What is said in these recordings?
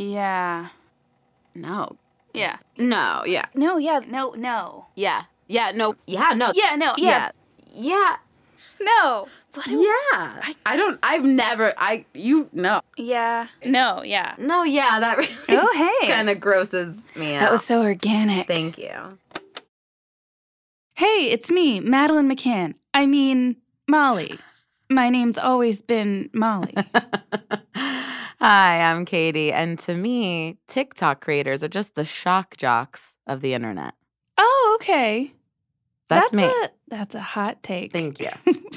Yeah. No. Yeah. No. Yeah. No, yeah, no, no. Yeah. Yeah. No. Yeah. No. Yeah, no, yeah. Yeah. Yeah. No. What do- Yeah. I, don't. I've never. I. You. No. Yeah. No, yeah. No. Yeah. That really. Oh, hey. kind of grosses me out. That was so organic. Thank you. Hey, it's me, Madeleine McCann. I mean, Molly. My name's always been Molly. Hi, I'm Katie, and to me, TikTok creators are just the shock jocks of the internet. oh, okay. That's, me. A, that's a hot take. Thank you.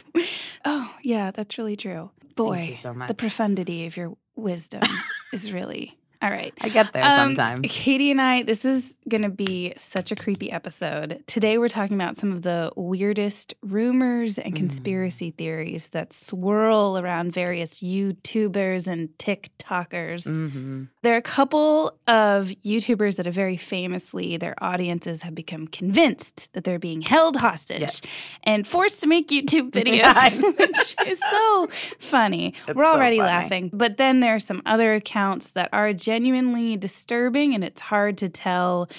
oh, yeah, that's really true. Boy, so the profundity of your wisdom is really all right. I get there Um, sometimes. Katie and I, this is going to be such a creepy episode. Today, we're talking about some of the weirdest rumors and Mm. conspiracy theories that swirl around various YouTubers and TikTokers. hmm There are a couple of YouTubers that have very famously, their audiences have become convinced that they're being held hostage Yes. and forced to make YouTube videos, which is so funny. It's We're so already funny. laughing. But then there are some other accounts that are genuinely disturbing, and it's hard to tell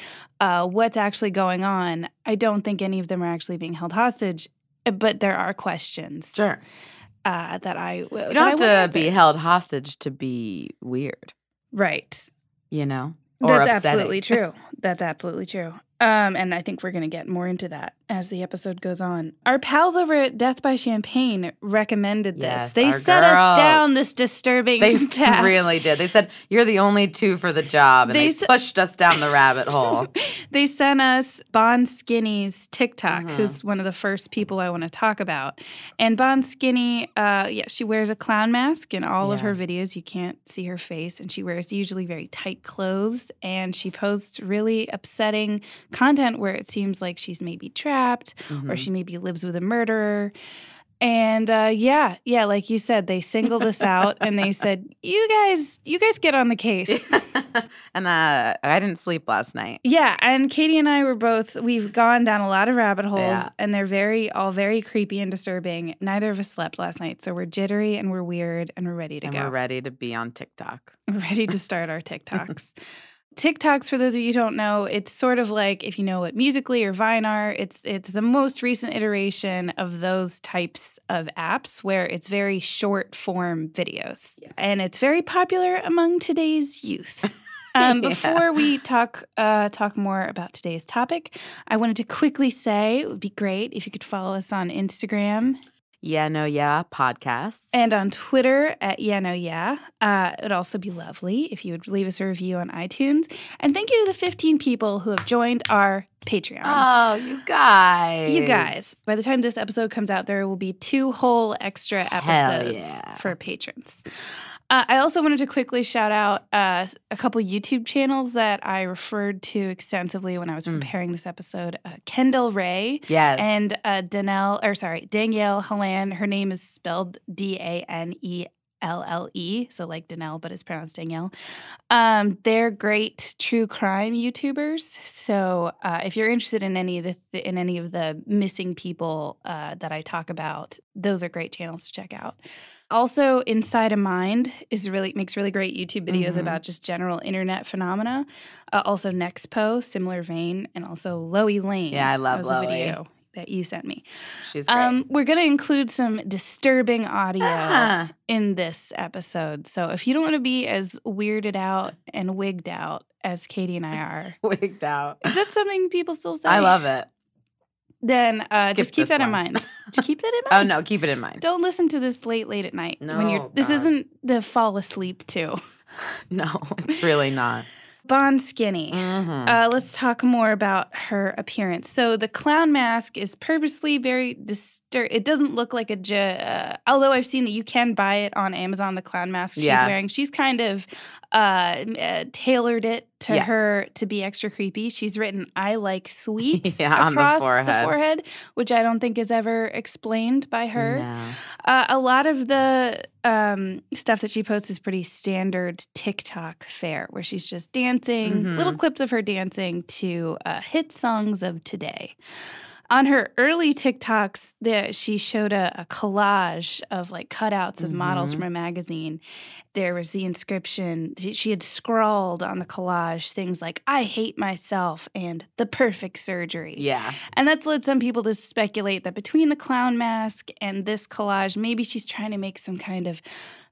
uh, what's actually going on. I don't think any of them are actually being held hostage. But there are questions Sure. uh, that I You don't have to be held hostage to be weird, right. you know? Or That's upsetting. absolutely true. That's absolutely true. Um, and I think we're going to get more into that as the episode goes on. Our pals over at Death by Champagne recommended this. Yes, they set us down this disturbing They path. really did. They said, You're the only two for the job. And They they, s- pushed us down the rabbit hole. they sent us Bon Skinny's TikTok, Mhm. who's one of the first people I want to talk about. And Bon Skinny, uh, yeah, she wears a clown mask in all of her videos. You can't see her face, and she wears usually very tight clothes. And she posts really upsetting content where it seems like she's maybe trapped or Mhm. she maybe lives with a murderer. And uh, yeah, yeah, like you said, they singled us out and they said, "You guys, you guys get on the case." and uh, I didn't sleep last night. Yeah, and Katie and I were both we've gone down a lot of rabbit holes Yeah. and they're very all very creepy and disturbing. Neither of us slept last night, so we're jittery and we're weird and we're ready to And go. we're ready to be on TikTok. We're ready to start our TikToks. TikToks, for those of you who don't know, it's sort of like if you know what Musically or Vine are, it's it's the most recent iteration of those types of apps where it's very short form videos, and it's very popular among today's youth. Um, Yeah. Before we talk uh, talk more about today's topic, I wanted to quickly say it would be great if you could follow us on Instagram Yeah, no, yeah, podcast. and on Twitter at Yeah No Yeah. Uh, it'd also be lovely if you would leave us a review on iTunes. And thank you to the 15 people who have joined our Patreon. oh, you guys. you guys, by the time this episode comes out, there will be two whole extra episodes yeah. for patrons. Uh, I also wanted to quickly shout out uh, a couple YouTube channels that I referred to extensively when I was Mm. preparing this episode. Uh, Kendall Rae Yes. and uh, Danelle, or sorry, Danielle Hallan. Her name is spelled D A N E L L E, so like Danelle, but it's pronounced Danielle. Um, they're great true crime YouTubers. So uh, if you're interested in any of the in any of the missing people uh, that I talk about, those are great channels to check out. Also, Inside a Mind is really makes really great YouTube videos Mhm. about just general internet phenomena. Uh, also, Nexpo, similar vein, and also Loey Lane. Yeah, I love Loey. That you sent me. She's great. Um, we're going to include some disturbing audio Ah. in this episode. So if you don't want to be as weirded out and wigged out as Katie and I are, Wigged out. is that something people still say? I love it. Then uh, just keep that in mind. Just keep that in mind. Oh no, keep it in mind. Don't listen to this late, late at night when you're. No, This isn't the fall asleep to. No, it's really not. Bon Skinny. Mhm. Uh, let's talk more about her appearance. So the clown mask is purposely very distur. It doesn't look like a. Uh, although I've seen that you can buy it on Amazon, the clown mask she's Yeah. wearing. She's kind of uh, uh, tailored it to Yes. her to be extra creepy. She's written "I like sweets" Yeah, on the across forehead. forehead, which I don't think is ever explained by her. No. Uh, a lot of the um, stuff that she posts is pretty standard TikTok fare, where she's just dancing, Mhm. little clips of her dancing to uh, hit songs of today. On her early TikToks, the, she showed a, a collage of like cutouts of models Mhm. from a magazine. There was the inscription. She, she had scrawled on the collage things like, I hate myself and the perfect surgery. Yeah. And that's led some people to speculate that between the clown mask and this collage, maybe she's trying to make some kind of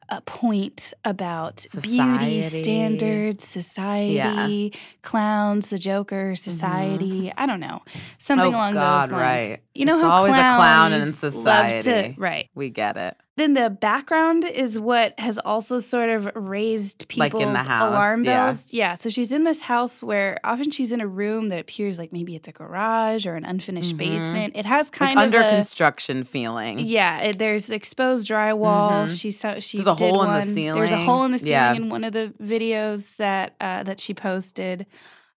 a point about beauty standards, society, clowns, the Joker, society. I don't know, something Mm-hmm. Oh, along God, those lines. right. You know It's how always a clown in clowns love to- society. right? We get it. Then the background is what has also sort of raised Like people's in the house, alarm bells. Yeah. yeah. So she's in this house where often she's in a room that appears like maybe it's a garage or an unfinished Mhm. basement. It has kind Like of under a, construction feeling. yeah, it, there's exposed drywall. Mhm. She so she There's a did hole in the one. There's a hole in the ceiling Yeah. in one of the videos that uh, that she posted.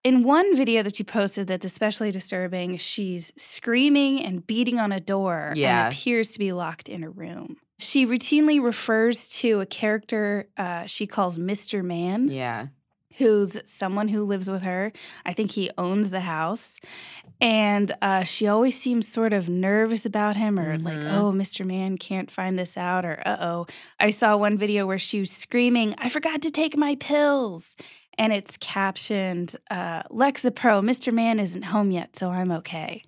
In one video that she posted that's especially disturbing, she's screaming and beating on a door Yeah. and appears to be locked in a room. She routinely refers to a character uh, she calls Mr. Man Yeah. who's someone who lives with her. I think he owns the house. And uh, she always seems sort of nervous about him or like, Mhm. oh, Mr. Man can't find this out or uh oh. I saw one video where she was screaming, I forgot to take my pills. And it's captioned, uh, Lexapro, Mr. Man isn't home yet, so I'm okay.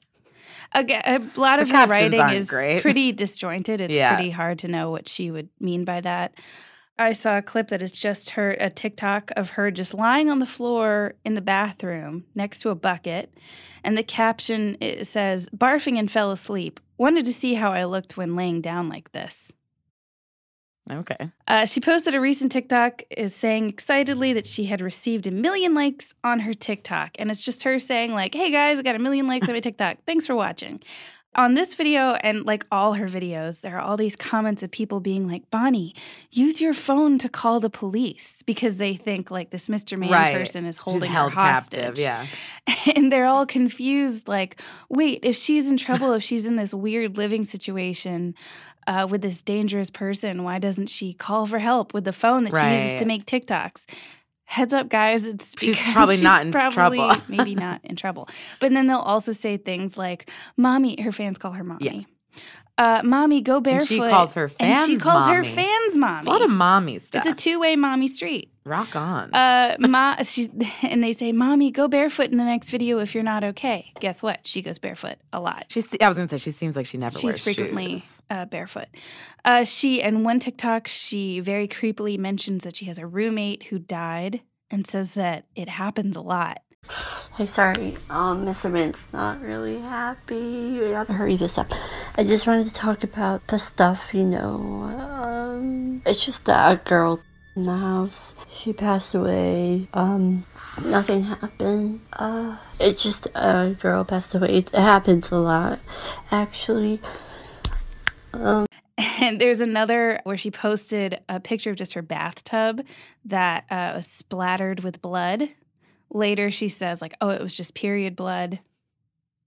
Again, a lot The of her writing is great. pretty disjointed. It's Yeah. pretty hard to know what she would mean by that. I saw a clip that is just her, a TikTok of her just lying on the floor in the bathroom next to a bucket. And the caption it says, barfing and fell asleep. Wanted to see how I looked when laying down like this. Okay. Uh, she posted a recent TikTok is saying excitedly that she had received a million likes on her TikTok. And it's just her saying, like, hey guys, I got a million likes on my TikTok. Thanks for watching. On this video and like all her videos, there are all these comments of people being like, Bonnie, use your phone to call the police because they think like this Mr. Man Right. person is holding held her hostage. captive. Yeah. And they're all confused, like, wait, if she's in trouble, if she's in this weird living situation uh, with this dangerous person, why doesn't she call for help with the phone that she uses to make TikToks? Heads up, guys, it's She's probably she's not in probably, trouble. maybe not in trouble. But then they'll also say things like, Mommy, her fans call her Mommy. Uh, mommy, go barefoot. And she calls her fans And she calls her mommy. fans mommy. It's a lot of mommy stuff. it's a two-way mommy street. Rock on. Uh, ma, she's and they say, "Mommy, go barefoot in the next video if you're not okay." Guess what? She goes barefoot a lot. She's, I was gonna say she seems like she never She's frequently uh, barefoot. Uh, she and one TikTok, she very creepily mentions that she has a roommate who died and says that it happens a lot. Hey, sorry, um, Mr. Man's not really happy. We gotta hurry this up. I just wanted to talk about the stuff, you know. Um, it's just that a girl in the house, she passed away. Um, nothing happened. Uh, it's just a girl passed away. It happens a lot, actually. Um, and there's another where she posted a picture of just her bathtub that uh, was splattered with blood. Later, she says like, "Oh, it was just period blood."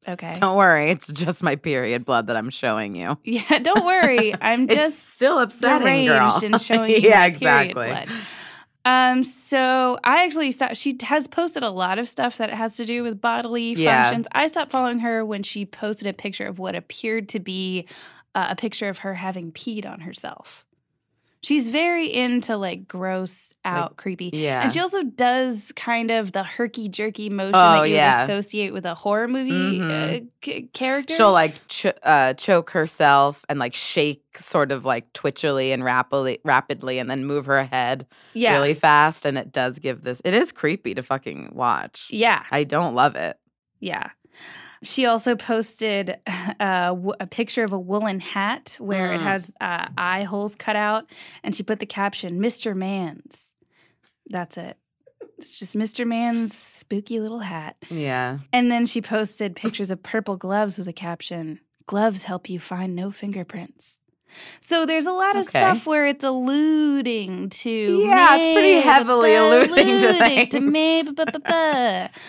Okay. Don't worry, it's just my period blood that I'm showing you. Yeah, don't worry. I'm just still upsetting, girl. and showing you yeah, exactly. Um, so I actually stopped. She has posted a lot of stuff that has to do with bodily Yeah. functions. I stopped following her when she posted a picture of what appeared to be uh, a picture of her having peed on herself. She's very into like gross out, creepy. yeah. And she also does kind of the herky jerky motion Oh, that you yeah. associate with a horror movie Mhm. uh, c- character. She'll like ch- uh, choke herself and like shake sort of like twitchily and rapidly, rapidly, and then move her head yeah. really fast. And it does give this. It is creepy to fucking watch. Yeah. I don't love it. Yeah. She also posted uh, a picture of a woolen hat where it Mm. has uh, eye holes cut out, and she put the caption, Mr. Man's. That's it. It's just Mr. Man's spooky little hat. Yeah. And then she posted pictures of purple gloves with a caption, Gloves help you find no fingerprints. So there's a lot of Okay. stuff where it's alluding to. Yeah, it's pretty heavily alluding to alluding to things. ba- ba.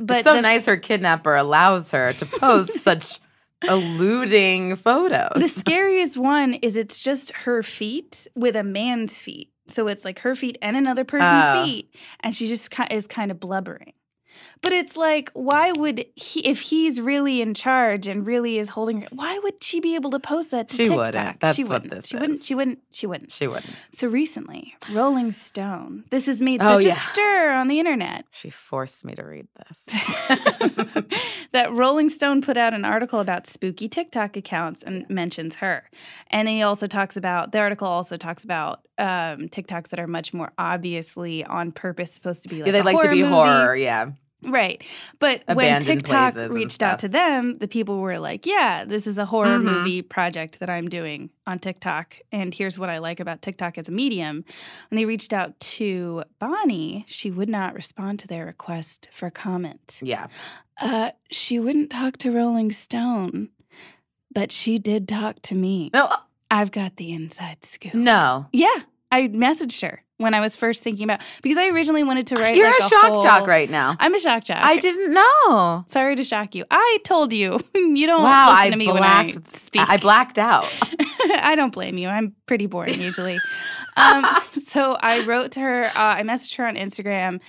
But it's so the nice her kidnapper allows her to post such alluding photos. The scariest one is it's just her feet with a man's feet. So it's like her feet and another person's Oh. feet, and she just ki- is kind of blubbering. But it's like, why would he, if he's really in charge and really is holding her, why would she be able to post that to She TikTok? wouldn't. That's she what wouldn't. this She wouldn't. She wouldn't. She wouldn't. She wouldn't. So recently, Rolling Stone. This has made Oh, such yeah. a stir on the internet. She forced me to read this. that Rolling Stone put out an article about spooky TikTok accounts and mentions her. And he also talks about the article also talks about um, TikToks that are much more obviously on purpose supposed to be like yeah, they a like to be movie. horror. Yeah. Right. But when TikTok reached out to them, the people were like, yeah, this is a horror Mhm. movie project that I'm doing on TikTok. And here's what I like about TikTok as a medium. When they reached out to Bonnie, she would not respond to their request for comment. Yeah. Uh, she wouldn't talk to Rolling Stone, but she did talk to me. No. I've got the inside scoop. No. Yeah. I messaged her when I was first thinking about because I originally wanted to write You're like a shock whole, jock right now. I'm a shock jock. I didn't know. Sorry to shock you. I told you. you don't Wow, listen I to me when I blacked- speak. I blacked out. I don't blame you. I'm pretty boring usually. um, so I wrote to her. Uh, I messaged her on Instagram.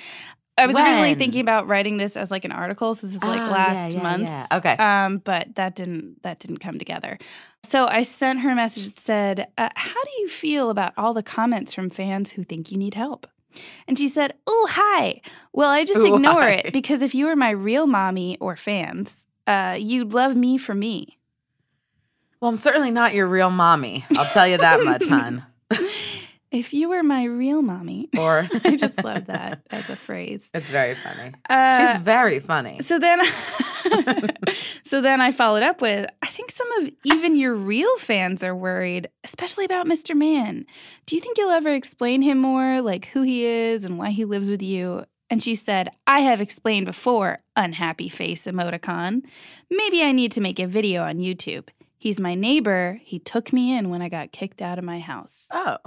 I was originally thinking about writing this as like an article. So this is like Oh, yeah, last yeah, month. yeah. Okay. Um, but that didn't that didn't come together. So I sent her a message that said, uh, "How do you feel about all the comments from fans who think you need help?" And she said, "Oh, hi. Well, I just Ooh, ignore hi. it because if you were my real mommy or fans, uh, you'd love me for me." well, I'm certainly not your real mommy. I'll tell you that much, hon. If you were my real mommy, Or I just love that as a phrase. It's very funny. Uh, She's very funny. So then, so then I followed up with, I think some of even your real fans are worried, especially about Mr. Man. Do you think you'll ever explain him more, like who he is and why he lives with you? And she said, I have explained before, unhappy face emoticon. Maybe I need to make a video on YouTube. He's my neighbor. He took me in when I got kicked out of my house. Oh,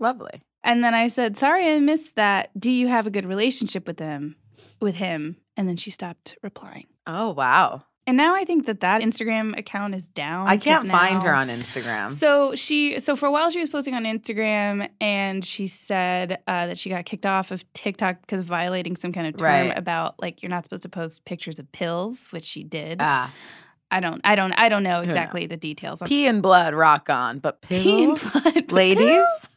lovely. And then I said, "Sorry, I missed that. Do you have a good relationship with him?" With him, and then she stopped replying. Oh, wow. And now I think that that Instagram account is down. I can't find her on Instagram. So she, so for a while she was posting on Instagram, and she said uh, that she got kicked off of TikTok because of violating some kind of term Right. about like you're not supposed to post pictures of pills, which she did. ah, I don't, I don't, I don't know exactly the details. pea and blood rock on, but Pea and pills, blood, ladies.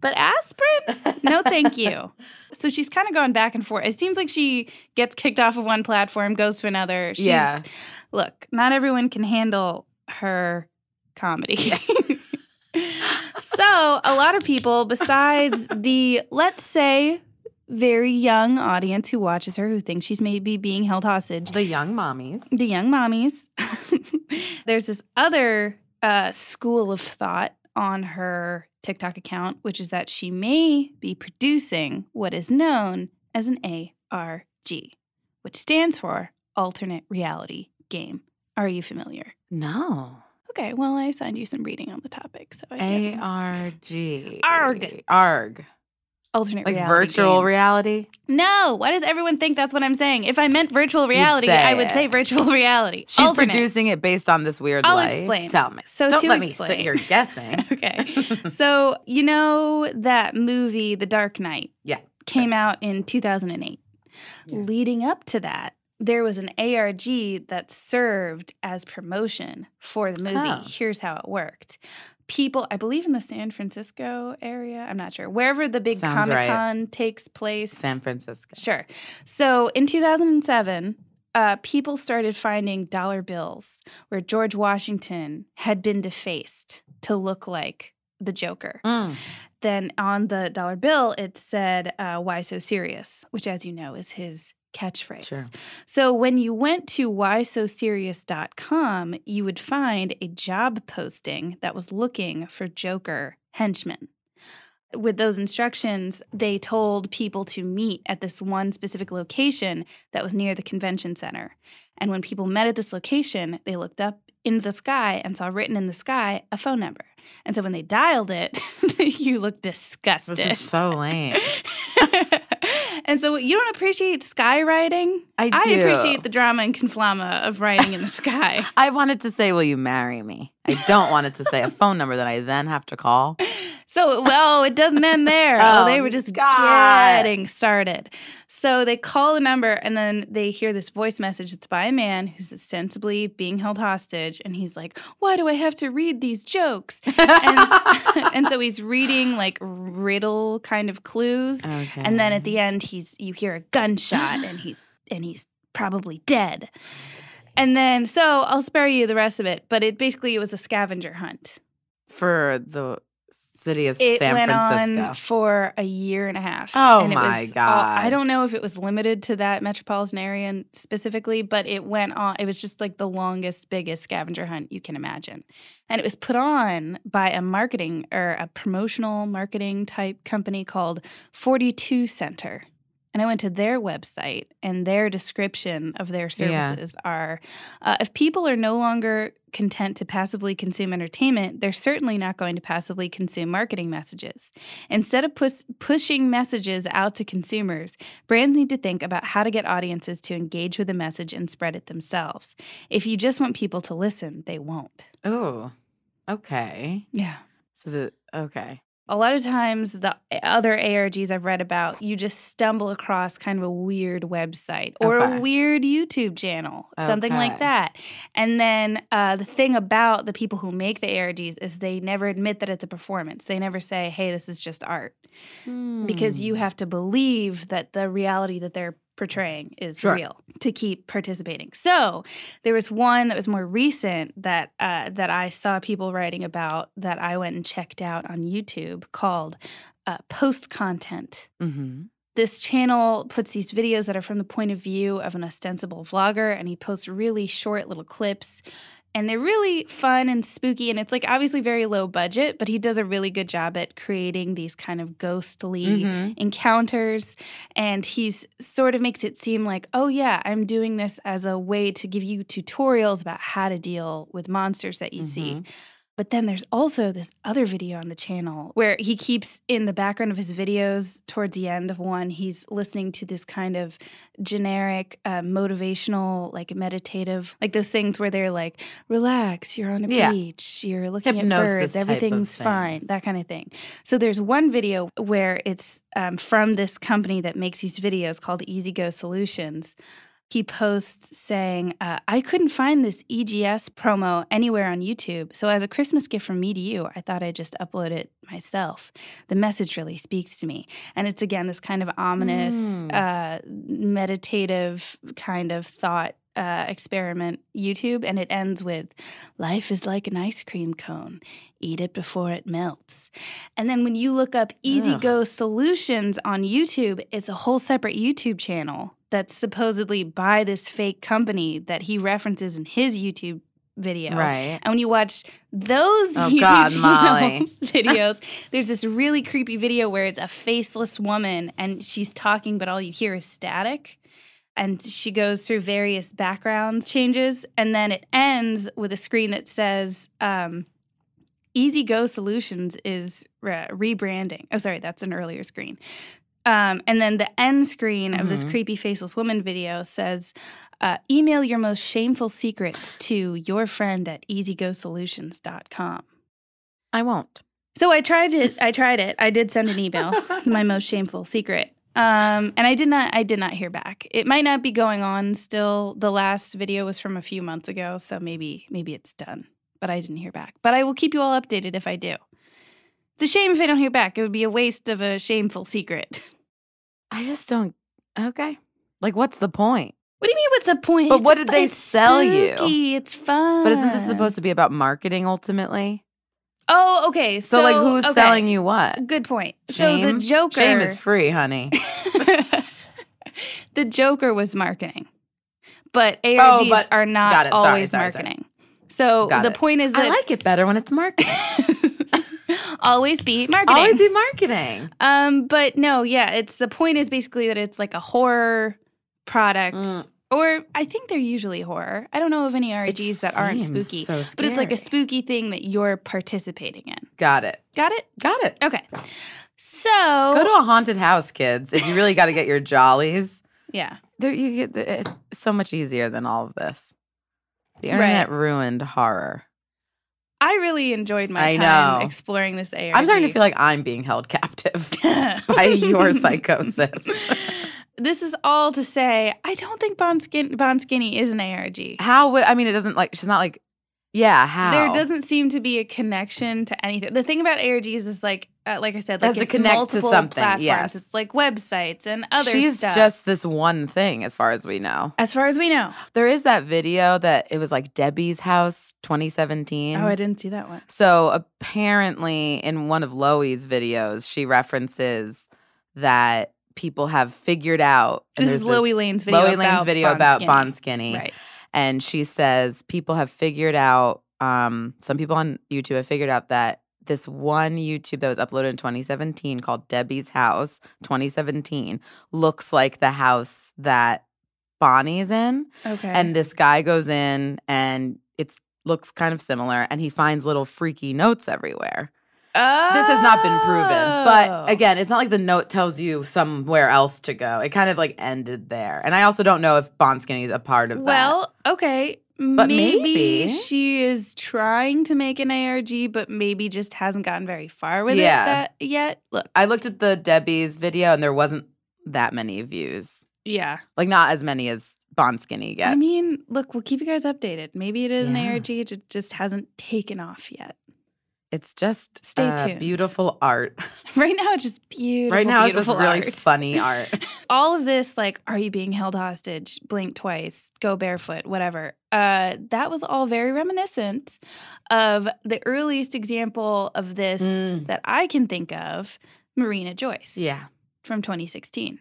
But aspirin? No, thank you. So she's kind of gone back and forth. It seems like she gets kicked off of one platform, goes to another. She's, Yeah. Look, not everyone can handle her comedy. so a lot of people, besides the, let's say, very young audience who watches her, who thinks she's maybe being held hostage, the young mommies. the young mommies. There's this other uh, school of thought on her TikTok account, which is that she may be producing what is known as an ARG, which stands for Alternate Reality Game. Are you familiar? No. Okay, well, I assigned you some reading on the topic, so I A get R G. Arg. Arg. Alternate Like reality virtual game. reality. No, why does everyone think that's what I'm saying? If I meant virtual reality, I would it. say virtual reality. She's Alternate. producing it based on this weird I'll life. explain. Tell me. So Don't to let me sit here guessing. okay. So, you know that movie, The Dark Knight? Yeah. Came out in 2008. Yeah. Leading up to that, there was an ARG that served as promotion for the movie. Oh. Here's how it worked. People, I believe in the San Francisco area, I'm not sure, wherever the big Comic right. Con takes place. San Francisco. Sure. So in 2007, uh, people started finding dollar bills where George Washington had been defaced to look like the Joker. Mm. Then on the dollar bill, it said, uh, Why so serious? which, as you know, is his catchphrase. Sure. So when you went to whysoserious.com, you would find a job posting that was looking for Joker henchmen. With those instructions, they told people to meet at this one specific location that was near the convention center. And when people met at this location, they looked up in the sky and saw written in the sky a phone number. And so when they dialed it, you looked disgusted. This is so lame. and so you don't appreciate skywriting? I I do. I appreciate the drama and conflama of writing in the sky. I wanted to say, "Will you marry me?" I don't want it to say a phone number that I then have to call. So, well, it doesn't end there. oh, they Oh, were just God. getting started. So they call the number and then they hear this voice message. It's by a man who's ostensibly being held hostage. And he's like, Why do I have to read these jokes? And, and so he's reading like riddle kind of clues. Okay. And then at the end, he's you hear a gunshot and he's and he's probably dead. And then so I'll spare you the rest of it, but it basically it was a scavenger hunt. for the city of It San went Francisco. on for a year and a half. Oh and it my all- I don't know if it was limited to that metropolitan area specifically, but it went on. It was just like the longest, biggest scavenger hunt you can imagine, and it was put on by a marketing or a promotional marketing type company called Forty Two Center. And I went to their website, and their description of their Yeah. services are uh, if people are no longer content to passively consume entertainment, they're certainly not going to passively consume marketing messages. Instead of pus- pushing messages out to consumers, brands need to think about how to get audiences to engage with the message and spread it themselves. If you just want people to listen, they won't. Oh, okay. Yeah. So the okay. A lot of times, the other ARGs I've read about, you just stumble across kind of a weird website or Okay. a weird YouTube channel, something like that. And then uh, the thing about the people who make the ARGs is they never admit that it's a performance. They never say, hey, this is just art, because you Hmm. have to believe that the reality that they're portraying is Sure. real to keep participating. So there was one that was more recent that uh, that I saw people writing about that I went and checked out on YouTube called uh, Post Content. Mhm. This channel puts these videos that are from the point of view of an ostensible vlogger, and he posts really short little clips. And they're really fun and spooky, and it's like obviously very low budget, but he does a really good job at creating these kind of ghostly Mhm. encounters and he's sort of makes it seem like oh yeah i'm doing this as a way to give you tutorials about how to deal with monsters that you see Mhm. But then there's also this other video on the channel where he keeps in the background of his videos towards the end of one he's listening to this kind of generic uh, motivational like meditative like those things where they're like relax you're on a Yeah. beach you're looking Hypnosis at birds everything's fine that kind of thing so there's one video where it's um, from this company that makes these videos called Easy Go Solutions. He posts saying, uh, I couldn't find this EGS promo anywhere on YouTube. So, as a Christmas gift from me to you, I thought I'd just upload it myself. The message really speaks to me. And it's again this kind of ominous, Mm. uh, meditative kind of thought uh, experiment YouTube. And it ends with, Life is like an ice cream cone. Eat it before it melts. And then when you look up Easy Ugh. Go Solutions on YouTube, it's a whole separate YouTube channel that's supposedly by this fake company that he references in his YouTube video. Right. And when you watch those Oh, YouTube God, channels videos, there's this really creepy video where it's a faceless woman and she's talking, but all you hear is static. And she goes through various background changes, and then it ends with a screen that says, um, Easy Go Solutions is re- rebranding. Oh, sorry, that's an earlier screen. Um, and then the end screen of this Mhm. creepy faceless woman video says, uh, email your most shameful secrets to your friend at easygosolutions.com. I won't. So I tried it. I tried it. I did send an email, my most shameful secret. Um, and I did not I did not hear back. It might not be going on still. The last video was from a few months ago, so maybe maybe it's done. But I didn't hear back. But I will keep you all updated if I do. It's a shame if I don't hear back. It would be a waste of a shameful secret. I just don't. Okay. Like, what's the point? What do you mean? What's the point? But It's what did they sell you? It's fun. But isn't this supposed to be about marketing ultimately? Oh, okay. So, So, like, who's okay. selling you what? Good point. Shame? So the Joker. Shame is free, honey. the Joker was marketing, but ARGs Oh, but- are not it. Sorry, always sorry, sorry. marketing. So Got the it. point is that I like it better when it's marketing. always be marketing. Always be marketing. Um, but no, yeah, it's the point is basically that it's like a horror product, Mm. or I think they're usually horror. I don't know of any RGs that aren't spooky, so but it's like a spooky thing that you're participating in. Got it. Got it? Got it. Okay. So Go to a haunted house, kids. If you really got to get your jollies, yeah. there you get the, it's so much easier than all of this. The Right. internet ruined horror. I really enjoyed my I time know. exploring this ARG. I'm starting to feel like I'm being held captive by your psychosis. This is all to say, I don't think Bon, Skin- bon Skinny is an ARG. How would I mean? It doesn't like she's not like yeah. How There doesn't seem to be a connection to anything. The thing about ARGs is like, uh, like I said, like Has to it's connect to multiple something, platforms. yes. It's like websites and other She's stuff. just this one thing, as far as we know. as far as we know. There is that video that it was like Debbie's house 2017. Oh, I didn't see that one. So apparently, in one of Loey's videos, she references that people have figured out. This is Loey Lane's video Loey Lane's video about Skinny. Bon Skinny, Right. And she says people have figured out. Um, some people on YouTube have figured out that this one YouTube that was uploaded in 2017 called Debbie's House 2017 looks like the house that Bonnie's in. Okay. And this guy goes in and it's looks kind of similar and he finds little freaky notes everywhere. This has not been proven. Oh. But again, it's not like the note tells you somewhere else to go. It kind of like ended there. And I also don't know if Bon is a part of that. well, okay. But maybe, maybe. she is trying to make an ARG, but maybe just hasn't gotten very far with Yeah. it that yet. Look, I looked at the Debbie's video and there wasn't that many views. yeah. Like not as many as Bon Skinny gets. I mean, look, we'll keep you guys updated. Maybe it is an Yeah. ARG, it just hasn't taken off yet. It's just Stay uh, tuned. beautiful art. Right now, it's just beautiful. right now it's just beautiful really funny art. all of this like are you being held hostage blink twice go barefoot whatever uh that was all very reminiscent of the earliest example of this Mm. that i can think of marina joyce yeah. from 2016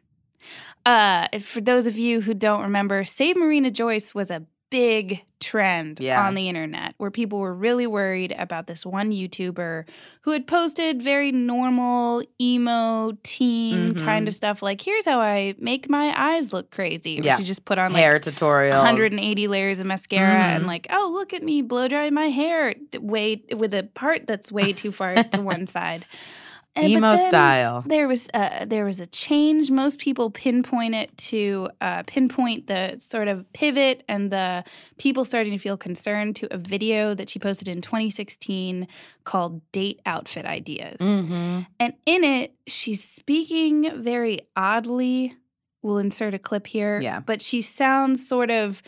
uh for those of you who don't remember save marina joyce was a big trend Yeah. on the internet where people were really worried about this one YouTuber who had posted very normal emo teen Mhm. kind of stuff like here's how I make my eyes look crazy. Yeah. She just put on like Hair tutorials. 180 layers of mascara and Mhm. like, oh, look at me blow dry my hair way with a part that's way too far to one side. And- Emo style. There was uh, there was a change. Most people pinpoint it to uh, pinpoint the sort of pivot and the people starting to feel concerned to a video that she posted in 2016 called "Date Outfit Ideas." Mm-hmm. And in it, she's speaking very oddly. We'll insert a clip here. Yeah. But she sounds sort of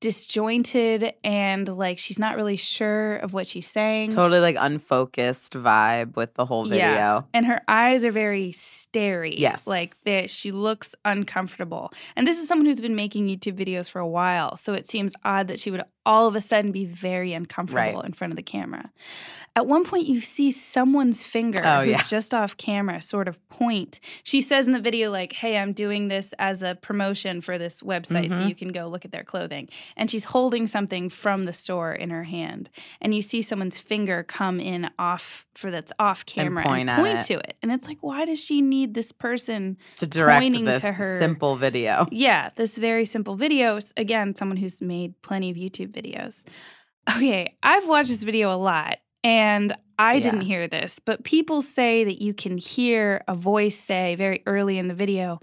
disjointed and like she's not really sure of what she's saying. Totally like unfocused vibe with the whole video. Yeah. And her eyes are very starey. Yes. Like that she looks uncomfortable. And this is someone who's been making YouTube videos for a while. So it seems odd that she would all of a sudden be very uncomfortable Right. in front of the camera. At one point you see someone's finger Oh, who's yeah. just off camera sort of point. She says in the video like, "Hey, I'm doing this as a promotion for this website so Mhm. you can go look at their clothing." And she's holding something from the store in her hand. And you see someone's finger come in off for that's off camera point and point it. to it. And it's like, why does she need this person? To direct Pointing this to her- simple video. Yeah, this very simple video. Again, someone who's made plenty of YouTube videos. Okay, I've watched this video a lot and I Yeah. didn't hear this, but people say that you can hear a voice say very early in the video,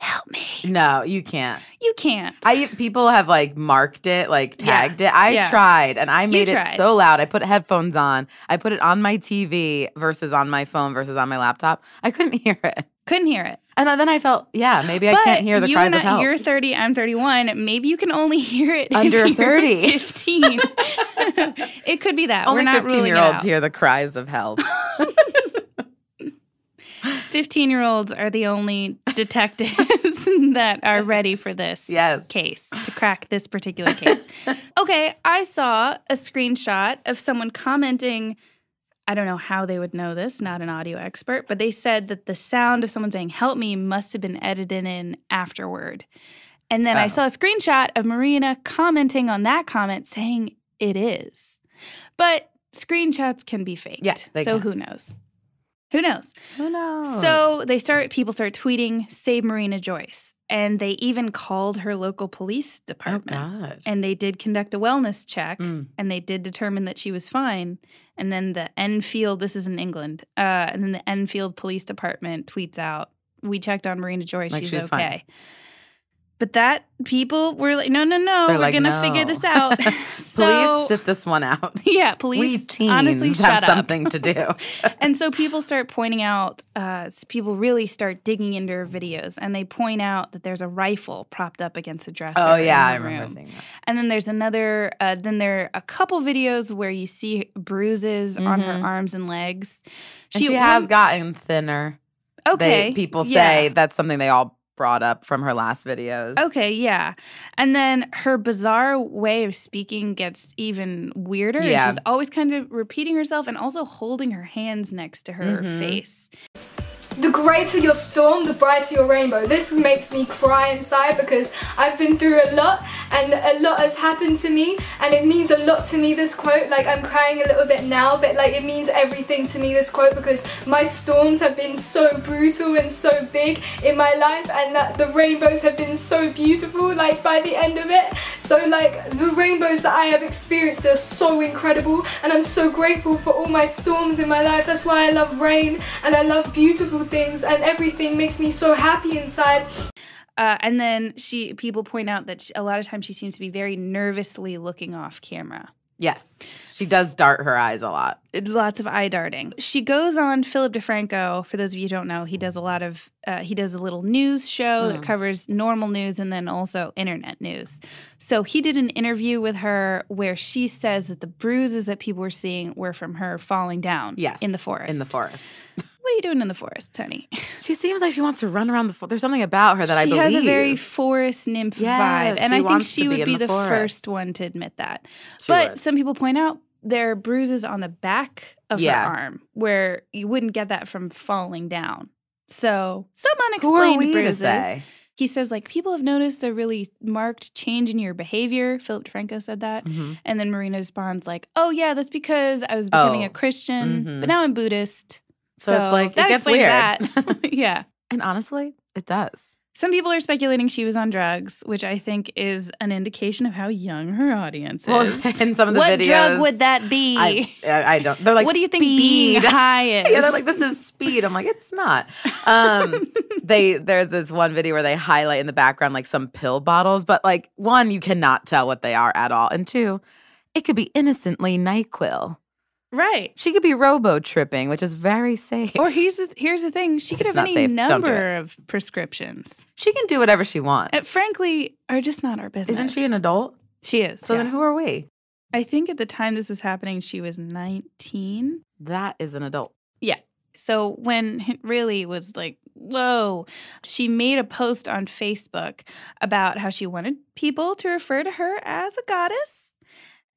Help me. No, you can't. You can't. I people have like marked it, like Yeah. tagged it. I Yeah. tried and I made it so loud. I put headphones on. I put it on my TV versus on my phone versus on my laptop. I couldn't hear it. Couldn't hear it. And then I felt, yeah, maybe I can't hear the cries and of I- help. You're 30, I'm 31. Maybe you can only hear it if Under you're 30. 15. it could be that. Only We're not 15 ruling year olds hear the cries of help. 15 year olds are the only detectives that are ready for this Yes. case, to crack this particular case. okay, I saw a screenshot of someone commenting. I don't know how they would know this, not an audio expert, but they said that the sound of someone saying help me must have been edited in afterward. And then I Oh. saw a screenshot of Marina commenting on that comment saying it is. But screenshots can be faked. Yeah, so can. who knows? Who knows? Who knows? So they start people start tweeting save Marina Joyce and they even called her local police oh department. God. And they did conduct a wellness check Mm. and they did determine that she was fine. And then the Enfield, this is in England, uh, and then the Enfield Police Department tweets out, We checked on Marina Joyce, Like she's, she's fine. But that people were like, no, no, no, They're we're like, gonna figure this out. Please so, sit this one out. yeah, police. we police teens honestly have up. something to do. and so people start pointing out, uh, people really start digging into her videos, and they point out that there's a rifle propped up against a dresser. oh yeah, I remember room. seeing that. And then there's another. Uh, then there are a couple videos where you see bruises on her Mhm. arms and legs. And she, has gotten thinner. okay. They, people yeah. say that's something they all brought up from her last videos. Okay, yeah. And then her bizarre way of speaking gets even weirder. Yeah. She's always kind of repeating herself and also holding her hands next to her Mhm. face. The greater your storm, the brighter your rainbow. This makes me cry inside because I've been through a lot and a lot has happened to me and it means a lot to me this quote. Like I'm crying a little bit now, but like it means everything to me this quote because my storms have been so brutal and so big in my life and that the rainbows have been so beautiful like by the end of it. So like the rainbows that I have experienced are so incredible and I'm so grateful for all my storms in my life. That's why I love rain and I love beautiful things and everything makes me so happy inside. Uh, and then she people point out that she, a lot of times she seems to be very nervously looking off camera. Yes, she does dart her eyes a lot. Lots of eye darting. She goes on Philip DeFranco. For those of you who don't know, he does a lot of uh, he does a little news show that Mm. covers normal news and then also internet news. So he did an interview with her where she says that the bruises that people were seeing were from her falling down. Yes, in the forest. In the forest. What are you doing in the forest, honey? She seems like she wants to run around the forest. There's something about her that I believe. she has a very forest nymph Yes, vibe, and I think she be would be the the, first one to admit that. She but would. some people point out there are bruises on the back of Yeah. her arm where you wouldn't get that from falling down. So some unexplained bruises. say? He says like people have noticed a really marked change in your behavior. Philip DeFranco said that. Mhm. And then Marina responds like, "Oh yeah, that's because I was becoming Oh. a Christian, Mhm. but now I'm Buddhist." So it's like, it that gets weird. That. yeah. And honestly, it does. Some people are speculating she was on drugs, which I think is an indication of how young her audience Well, is. in some of the videos. what videos, drug would that be? I, I don't. They're like, what do you think speed. being high is? Yeah, they're like, this is speed. I'm like, it's not. Um, they there's this one video where they highlight in the background like some pill bottles, but like one, you cannot tell what they are at all, and two, it could be innocently Nyquil. Right. She could be robo tripping, which is very safe. Or here's the, here's the thing: she could It's have any safe. Number of prescriptions. she can do whatever she wants. Uh, frankly, are just not our business. Isn't she an adult? She is. So then who are we? I think at the time this was happening, she was 19. That is an adult. Yeah. So when it really was like, whoa, she made a post on Facebook about how she wanted people to refer to her as a goddess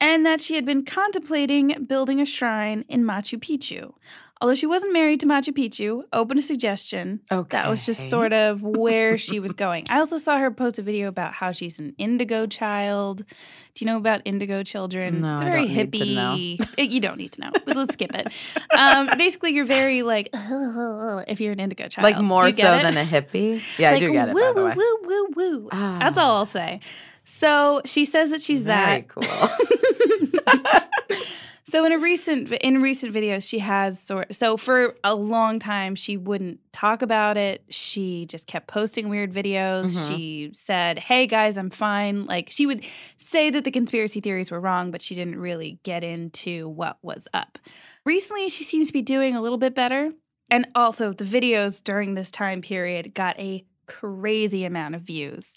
and that she had been contemplating building a shrine in Machu Picchu. Although she wasn't married to Machu Picchu, open to suggestion. Okay. That was just sort of where she was going. I also saw her post a video about how she's an indigo child. Do you know about indigo children? No, it's a very don't need to know. hippie. Eh, you don't need to know, but let's skip it. Um, basically, you're very like if you're an indigo child, like more so it? than a hippie. Yeah, like, I do get it. Woo woo way. woo woo woo. That's Ah. all I'll say. So she says that she's that. Very that. cool. So in a recent in recent videos, she has sort. So for a long time, she wouldn't talk about it. She just kept posting weird videos. Mhm. She said, "Hey guys, I'm fine." Like she would say that the conspiracy theories were wrong, but she didn't really get into what was up. Recently, she seems to be doing a little bit better, and also the videos during this time period got a crazy amount of views.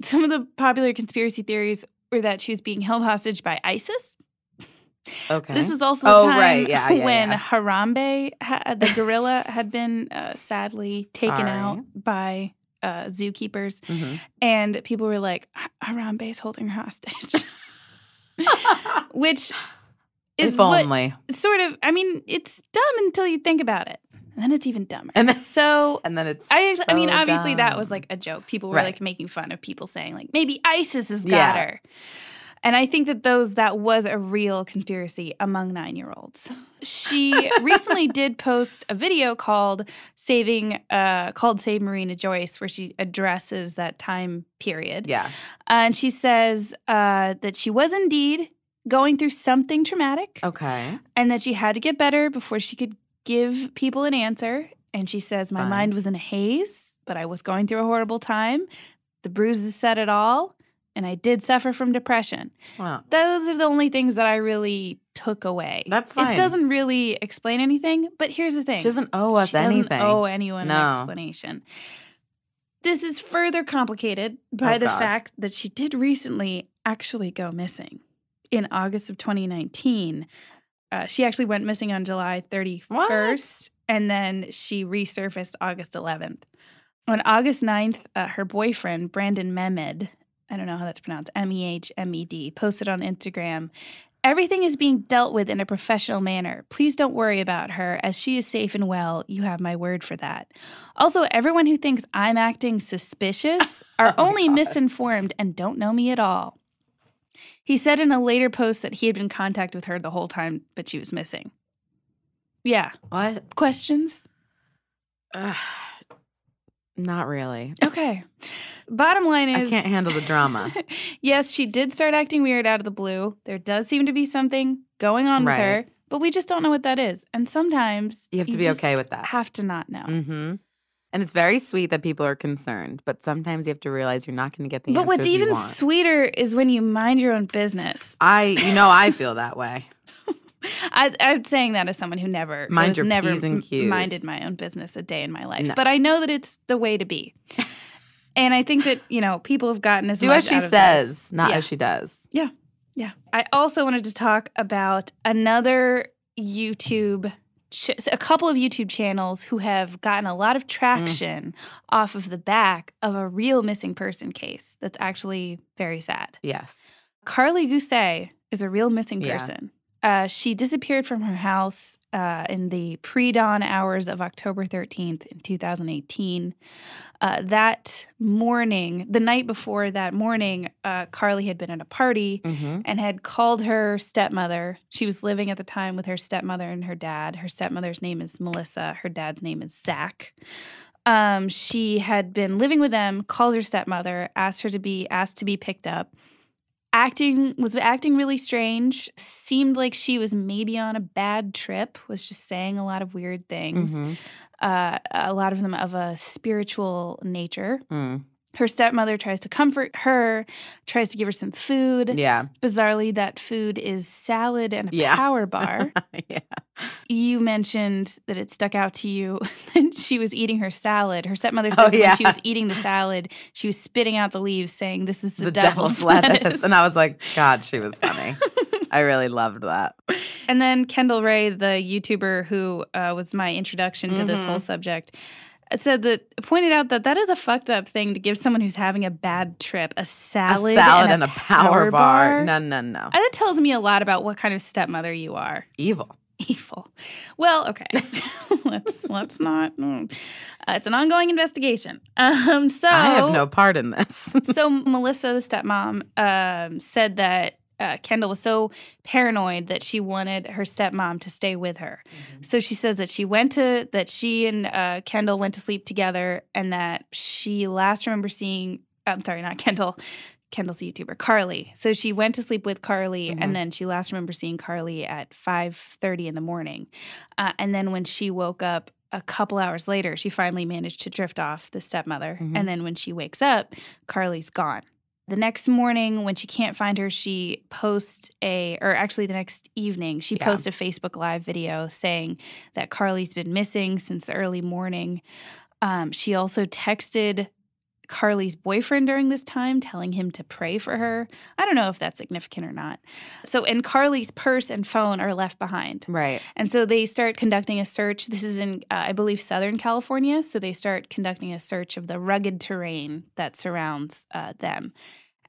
Some of the popular conspiracy theories were that she was being held hostage by ISIS. Okay. This was also the Oh, time right. Yeah, yeah, when yeah. Harambe, ha- the gorilla, had been uh, sadly taken Sorry. out by uh, zookeepers, Mhm. and people were like, "Ha- "Harambe's holding her hostage," which is if only. sort of. I mean, it's dumb until you think about it, and then it's even dumber. And then, so. and then it's. I, I mean, so obviously that was like a joke. People were Right. like making fun of people saying like maybe ISIS has got Yeah. her. And I think that those that was a real conspiracy among 9-year-olds. She recently did post a video called Saving uh called Save Marina Joyce where she addresses that time period. Yeah. And she says uh that she was indeed going through something traumatic Okay. and that she had to get better before she could give people an answer. And she says, My Fine. mind was in a haze, but I was going through a horrible time. The bruises said it all, and I did suffer from depression. Wow. Those are the only things that I really took away. That's fine. It doesn't really explain anything, but here's the thing. she doesn't owe us She doesn't owe anyone No. an explanation. This is further complicated by Oh, the God. fact that she did recently actually go missing. In August of 2019, uh, she actually went missing on July 31st, and then she resurfaced August 11th. On August 9th, uh, her boyfriend, Brandon Mehmed, I don't know how that's pronounced, M E H M E D, posted on Instagram Everything is being dealt with in a professional manner. Please don't worry about her, as she is safe and well. You have my word for that. Also, everyone who thinks I'm acting suspicious oh are Oh, only God. misinformed and don't know me at all. He said in a later post that he had been in contact with her the whole time, but she was missing. Yeah. What? Questions? Ugh, not really. Okay. Bottom line is I can't handle the drama. yes, she did start acting weird out of the blue. There does seem to be something going on with her, but we just don't know what that is. And sometimes You have to be just okay with that. Have to not know. Mm-hmm. And it's very sweet that people are concerned, but sometimes you have to realize you're not going to get the But what's you even sweeter is when you mind your own business. I, you know, I feel that way. I, I'm saying that as someone who never Mind your never P's and Q's. minded my own business a day in my life. No. But I know that it's the way to be. and I think that you know people have gotten as much. Do much as she says, this. not yeah. as she does. Yeah. Yeah. I also wanted to talk about another YouTube, ch- a couple of YouTube channels who have gotten a lot of traction mm. off of the back of a real missing person case that's actually very sad. Yes. Carly Gousset is a real missing person. Uh, she disappeared from her house uh, in the pre dawn hours of October 13th in 2018. Uh, that morning, the night before that morning, uh, Carly had been at a party Mm-hmm. and had called her stepmother. She was living at the time with her stepmother and her dad. Her stepmother's name is Melissa, her dad's name is Zach. Um, she had been living with them, called her stepmother, asked her to be asked to be picked up. Acting was acting really strange. Seemed like she was maybe on a bad trip. Was just saying a lot of weird things. Mhm. Uh, a lot of them of a spiritual nature. Mm. Her stepmother tries to comfort her, tries to give her some food. Yeah. Bizarrely, that food is salad and a Yeah. power bar. yeah. you mentioned that it stuck out to you that she was eating her salad. Her stepmother Oh, said that when she was eating the salad, she was spitting out the leaves, saying, "This is the, The, devil's, lettuce. And I was like, God, she was funny. I really loved that. And then Kendall Rae, the YouTuber who uh, was my introduction to this Mhm. whole subject, said that pointed out that that is a fucked up thing to give someone who's having a bad trip a salad, a salad and, and a power, bar. bar. No, no, no. Uh, That tells me a lot about what kind of stepmother you are. Evil. Evil. Well, okay. let's let's not. mm. Uh, it's an ongoing investigation. Um, so I have no part in this. so Melissa, the stepmom, um, said that uh, Kendall was so paranoid that she wanted her stepmom to stay with her. So she says that she went to that she and uh, Kendall went to sleep together, and that she last remember seeing. I'm sorry, not Kendall. Kendall's a YouTuber, Carly. So she went to sleep with Carly, Mhm. and then she last remember seeing Carly at 5:30 in the morning. Uh, and then when she woke up a couple hours later, she finally managed to drift off the stepmother. Mhm. And then when she wakes up, Carly's gone. The next morning, when she can't find her, she posts a, or actually the next evening, she Yeah. posts a Facebook Live video saying that Carly's been missing since the early morning. Um, she also texted Carly's boyfriend during this time, telling him to pray for her. I don't know if that's significant or not. So, and Carly's purse and phone are left behind. right. And so they start conducting a search. This is in, uh, I believe, Southern California. So they start conducting a search of the rugged terrain that surrounds uh, them.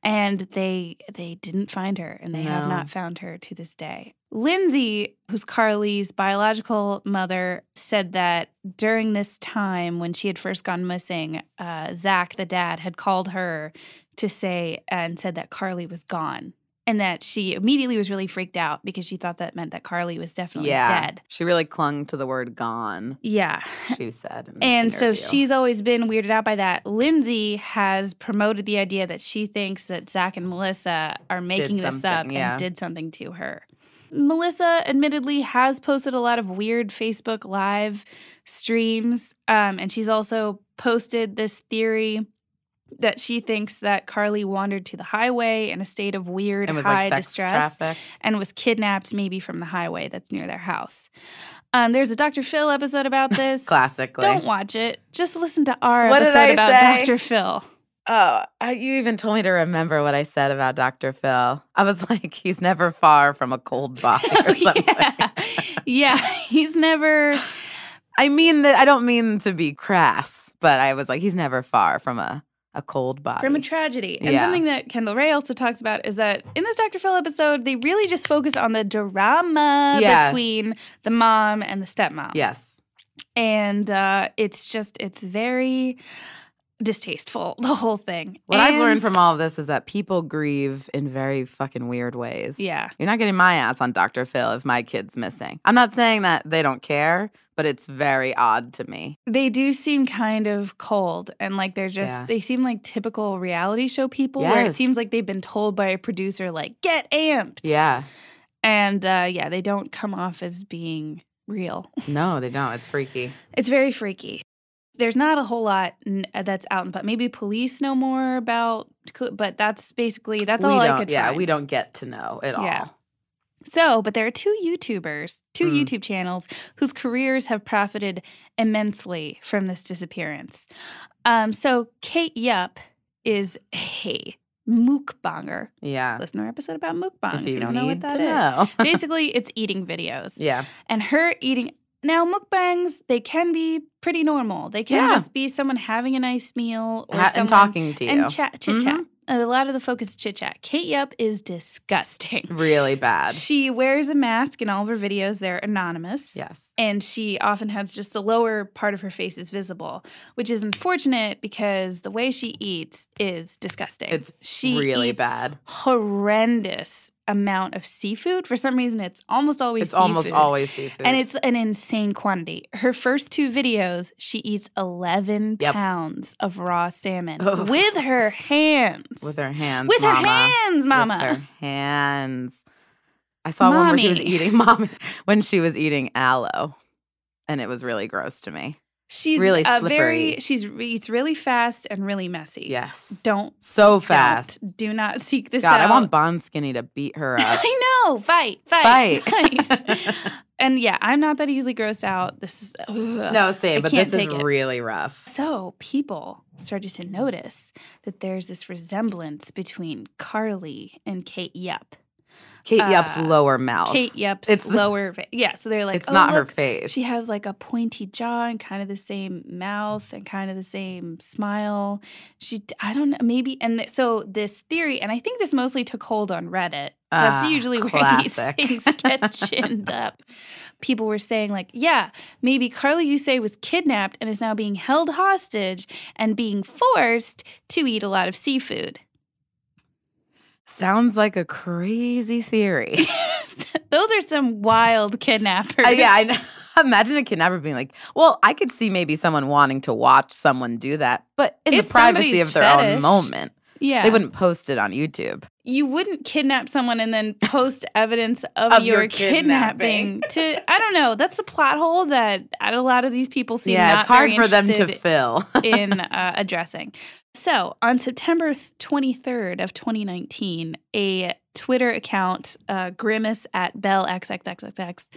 And they they didn't find her, and they have not found her to this day. Lindsay, who's Carly's biological mother, said that during this time when she had first gone missing, uh, Zach, the dad, had called her to say and said that Carly was gone. And that she immediately was really freaked out because she thought that meant that Carly was definitely yeah. dead. She really clung to the word gone, Yeah. she said. And so she's always been weirded out by that. Lindsay has promoted the idea that she thinks that Zach and Melissa are making this up yeah. and did something to her. Melissa admittedly has posted a lot of weird Facebook Live streams. Um, and she's also posted this theory that she thinks that Carly wandered to the highway in a state of weird It was high like distress traffic. and was kidnapped maybe from the highway that's near their house. Um, there's a Dr. Phil episode about this. Classically. Don't watch it. Just listen to our What episode about say? Dr. Phil. Oh, you even told me to remember what I said about Dr. Phil. I was like, he's never far from a cold body or something. yeah. yeah, he's never. I mean that I don't mean to be crass, but I was like, he's never far from a, a cold body. from a tragedy. And Yeah. something that Kendall Rae also talks about is that in this Dr. Phil episode, they really just focus on the drama Yeah. between the mom and the stepmom. yes. And uh, it's just, it's very distasteful, the whole thing. What I've learned from all of this is that people grieve in very fucking weird ways. Yeah. You're not getting my ass on Dr. Phil if my kid's missing. I'm not saying that they don't care, but it's very odd to me. They do seem kind of cold and like they're just, Yeah. they seem like typical reality show people where it seems like they've been told by a producer, like, get amped. Yeah. And uh, yeah, they don't come off as being real. No, they don't. It's freaky. It's very freaky. There's not a whole lot n- uh, that's out, but maybe police know more about. But that's basically that's we all don't I could. yeah, find. we don't get to know at Yeah. all. So, but there are two YouTubers, two Mm. YouTube channels whose careers have profited immensely from this disappearance. Um, so Kate Yup is a mukbanger. Yeah. Listen to our episode about mukbang if if you, you don't know what that is. Basically, it's eating videos. yeah. and her eating now mukbangs they can be pretty normal they can Yeah. just be someone having a nice meal or Ha- someone, and talking to you. and chat chit chat Mhm. a lot of the focus is chit chat kate yup is disgusting really bad. she wears a mask in all of her videos they're anonymous yes. and she often has just the lower part of her face is visible which is unfortunate because the way she eats is disgusting It's she really bad. horrendous amount of seafood for some reason it's almost always It's almost always seafood. And it's an insane quantity. Her first two videos, she eats 11 Yep. pounds of raw salmon with her hands. with her hands. With her hands, mama. With her hands. I saw one where she was eating mommy when she was eating aloe. And it was really gross to me. She's really slippery. very she's eats really fast and really messy. Yes. Don't So fast. don't. do not seek this out. God, out. I want Bon Skinny to beat her up. I know. Fight. Fight. Fight. fight. and yeah, I'm not that easily grossed out. This is ugh. no, same, but this is it. really rough. So people started to notice that there's this resemblance between Carly and Kate Yup. Kate Yup's Uh, lower mouth. Kate Yup's It's- lower. va- Yeah, so they're like, it's "Oh, not her face. She has like a pointy jaw and kind of the same mouth and kind of the same smile. She, I don't know, maybe. And th- so this theory, and I think this mostly took hold on Reddit. That's Ah, usually where these things get chinned up. People were saying, like, yeah, maybe Carly Gousset was kidnapped and is now being held hostage and being forced to eat a lot of seafood. Sounds like a crazy theory. Those are some wild kidnappers. Uh, yeah, I know. Imagine a kidnapper being like, "Well, I could see maybe someone wanting to watch someone do that, but in It's the privacy of their own moment, yeah. they wouldn't post it on YouTube." you wouldn't kidnap someone and then post evidence of, Of your, your kidnapping. kidnapping. to I don't know. That's the plot hole that a lot of these people seem yeah, not it's hard for them to fill. in uh, addressing. So on September 23rd of 2019, a Twitter account, uh, Grimace at Bell XXXXX,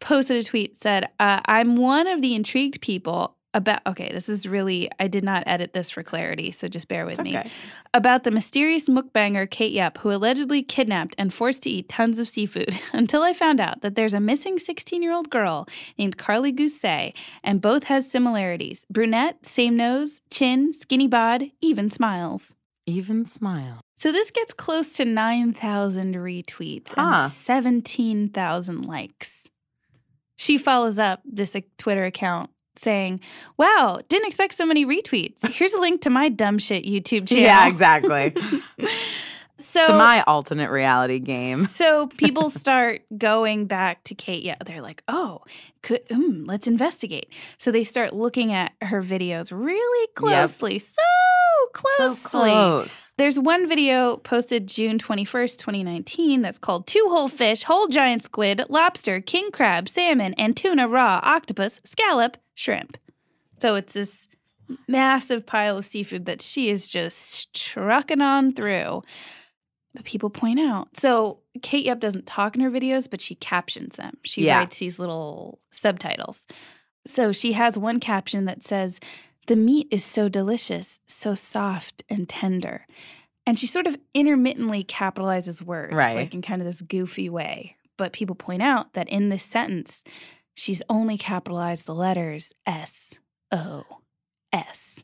posted a tweet said, uh, "I'm one of the intrigued people." About okay, this is really I did not edit this for clarity, so just bear with It's me about the mysterious mukbanger Kate Yup, who allegedly kidnapped and forced to eat tons of seafood, until I found out that there's a missing 16 year old girl named Carly Gousset, and both has similarities brunette, same nose, chin, skinny bod, even smiles. Even smile. So this gets close to 9,000 retweets Huh. and 17,000 likes. She follows up this Twitter account saying, Wow, didn't expect so many retweets. Here's a link to my dumb shit YouTube channel. Yeah, exactly. So to my alternate reality game. So people start going back to Kate. Yeah, they're like, oh, could, mm, let's investigate. So they start looking at her videos really closely, so closely. So close. There's one video posted June 21st, 2019, that's called Two Whole Fish, Whole Giant Squid, Lobster, King Crab, Salmon, and Tuna Raw, Octopus, Scallop, Shrimp. So it's this massive pile of seafood that she is just trucking on through. But people point out. So Kate Yup doesn't talk in her videos, but she captions them. She Yeah. writes these little subtitles. So she has one caption that says, The meat is so delicious, so soft and tender. And she sort of intermittently capitalizes words, Right. like in kind of this goofy way. But people point out that in this sentence, she's only capitalized the letters S O S.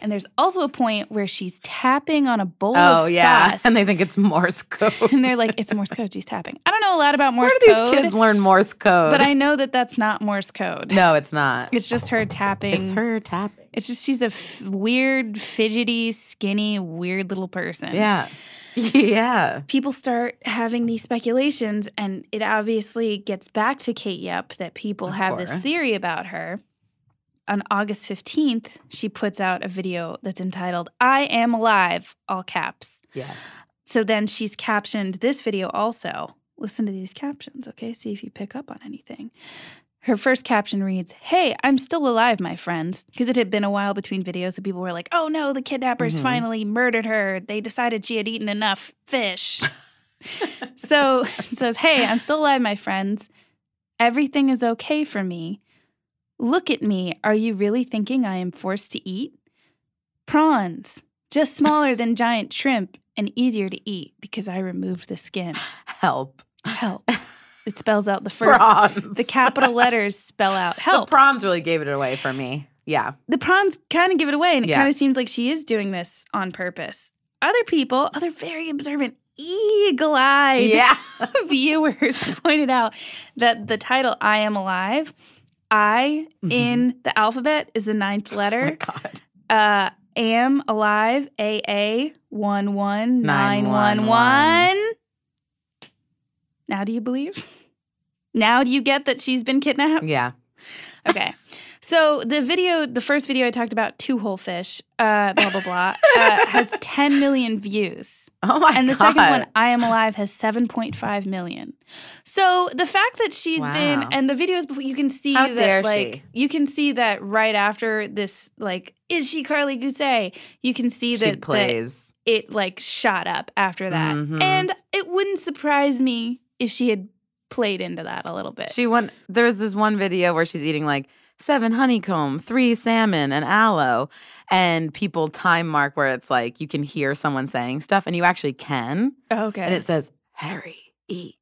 And there's also a point where she's tapping on a bowl Oh yeah, sauce. and they think it's Morse code. and they're like, it's Morse code. She's tapping. I don't know a lot about Morse Where do code, these kids learn Morse code? but I know that that's not Morse code. no, it's not. It's just her tapping. It's her tapping. It's just she's a f- weird, fidgety, skinny, weird little person. Yeah, yeah. People start having these speculations, and it obviously gets back to Kate Yup that people Of have this theory about her. On August 15th, she puts out a video that's entitled, I Am Alive, all caps. Yes. So then she's captioned this video also. Listen to these captions, okay? See if you pick up on anything. Her first caption reads, Hey, I'm still alive, my friends. Because it had been a while between videos, so people were like, Oh no, the kidnappers Mhm. finally murdered her. They decided she had eaten enough fish. so it says, Hey, I'm still alive, my friends. Everything is okay for me. Look at me. Are you really thinking I am forced to eat? Prawns, just smaller than giant shrimp and easier to eat because I removed the skin. Help. Help. It spells out the first. prawns. The capital letters spell out help. The prawns really gave it away for me. Yeah. the prawns kind of give it away, and it Yeah. kind of seems like she is doing this on purpose. Other people, other very observant, eagle eyed Yeah. viewers pointed out that the title I Am Alive, I Mhm. in the alphabet is the ninth Oh my letter. God. uh, am alive, AA one one nine one 911. Now do you believe? Now do you get that she's been kidnapped? Yeah. Okay. So the video, the first video I talked about, two whole fish, uh, blah blah blah, uh, has 10 million views, Oh my god. and the God. second one, I Am Alive, has 7.5 million. So the fact that she's been, and the videos before, you can see How that, like, she. you can see that right after this, like, is she Carly Gousset? You can see she that, that plays. it like shot up after that, Mhm. and it wouldn't surprise me if she had played into that a little bit. She went. There's this one video where she's eating like seven honeycomb, three salmon, and aloe, and people time mark where it's like you can hear someone saying stuff, and you actually can, oh, okay. and it says Harry eat,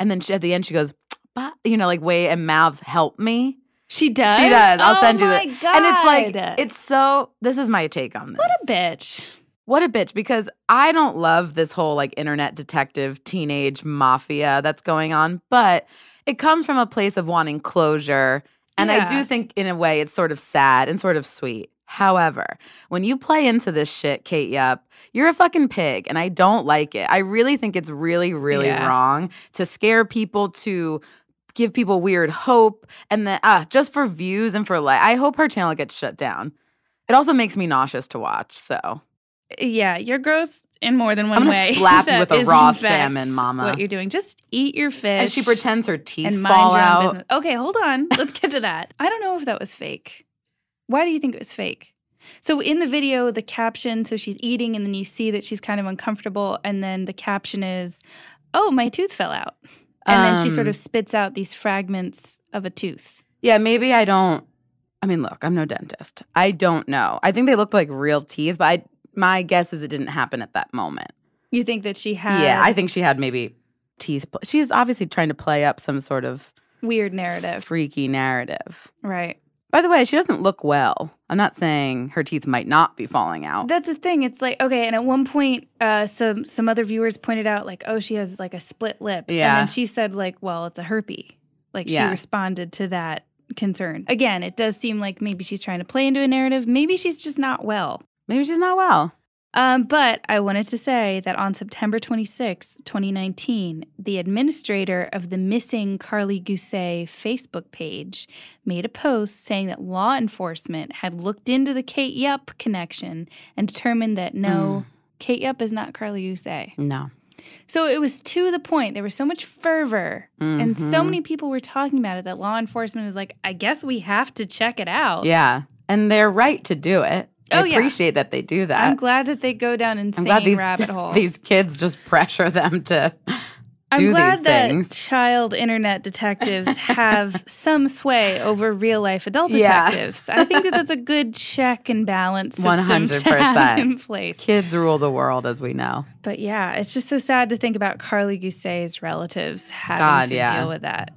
and then she, at the end she goes, "But," you know, like way and mouths help me. She does. She does. I'll oh send you oh my the. God. And it's like it's so. This is my take on this. what a bitch. What a bitch, because I don't love this whole like internet detective teenage mafia that's going on, but it comes from a place of wanting closure. And I do think, in a way, it's sort of sad and sort of sweet. However, when you play into this shit, Kate Yup, you're a fucking pig, and I don't like it. I really think it's really, really Yeah. wrong to scare people, to give people weird hope, and then ah, just for views and for like, I hope her channel gets shut down. It also makes me nauseous to watch. So Yeah, you're gross in more than one I'm gonna way. slap with a raw salmon, mama. What you're doing? Just eat your fish. and she pretends her teeth fall mind your out. own business. Okay, hold on. Let's get to that. I don't know if that was fake. Why do you think it was fake? So in the video, the caption, so she's eating, and then you see that she's kind of uncomfortable, and then the caption is, "Oh, my tooth fell out," and then she sort Um, of spits out these fragments of a tooth. Yeah, maybe I don't. I mean, look, I'm no dentist. I don't know. I think they looked like real teeth, but I, my guess is it didn't happen at that moment. You think that she had Yeah, I think she had maybe teeth. pl- She's obviously trying to play up some sort of weird narrative, freaky narrative. right? By the way, she doesn't look well. I'm not saying her teeth might not be falling out. That's the thing. It's like okay, and at one point, uh, some some other viewers pointed out like, oh, she has like a split lip. Yeah. And then she said like, well, it's a herpy. Like she responded to that concern. Again, it does seem like maybe she's trying to play into a narrative. Maybe she's just not well. Maybe she's not well. Um, but I wanted to say that on September 26, 2019, the administrator of the missing Carly Gousset Facebook page made a post saying that law enforcement had looked into the Kate Yup connection and determined that no, Kate Yup is not Carly Gousset. No. So it was to the point. There was so much fervor and so Mhm. many people were talking about it that law enforcement is like, I guess we have to check it out. Yeah. And they're right to do it. I Oh, yeah. appreciate that they do that. I'm glad that they go down I'm insane glad these rabbit holes. these kids just pressure them to I'm glad that things. child internet detectives have some sway over real life adult Yeah. detectives. I think that that's a good check and balance system to have 100%. in place. Kids rule the world, as we know. But yeah, it's just so sad to think about Carly Gousset's relatives having God, to yeah. deal with that.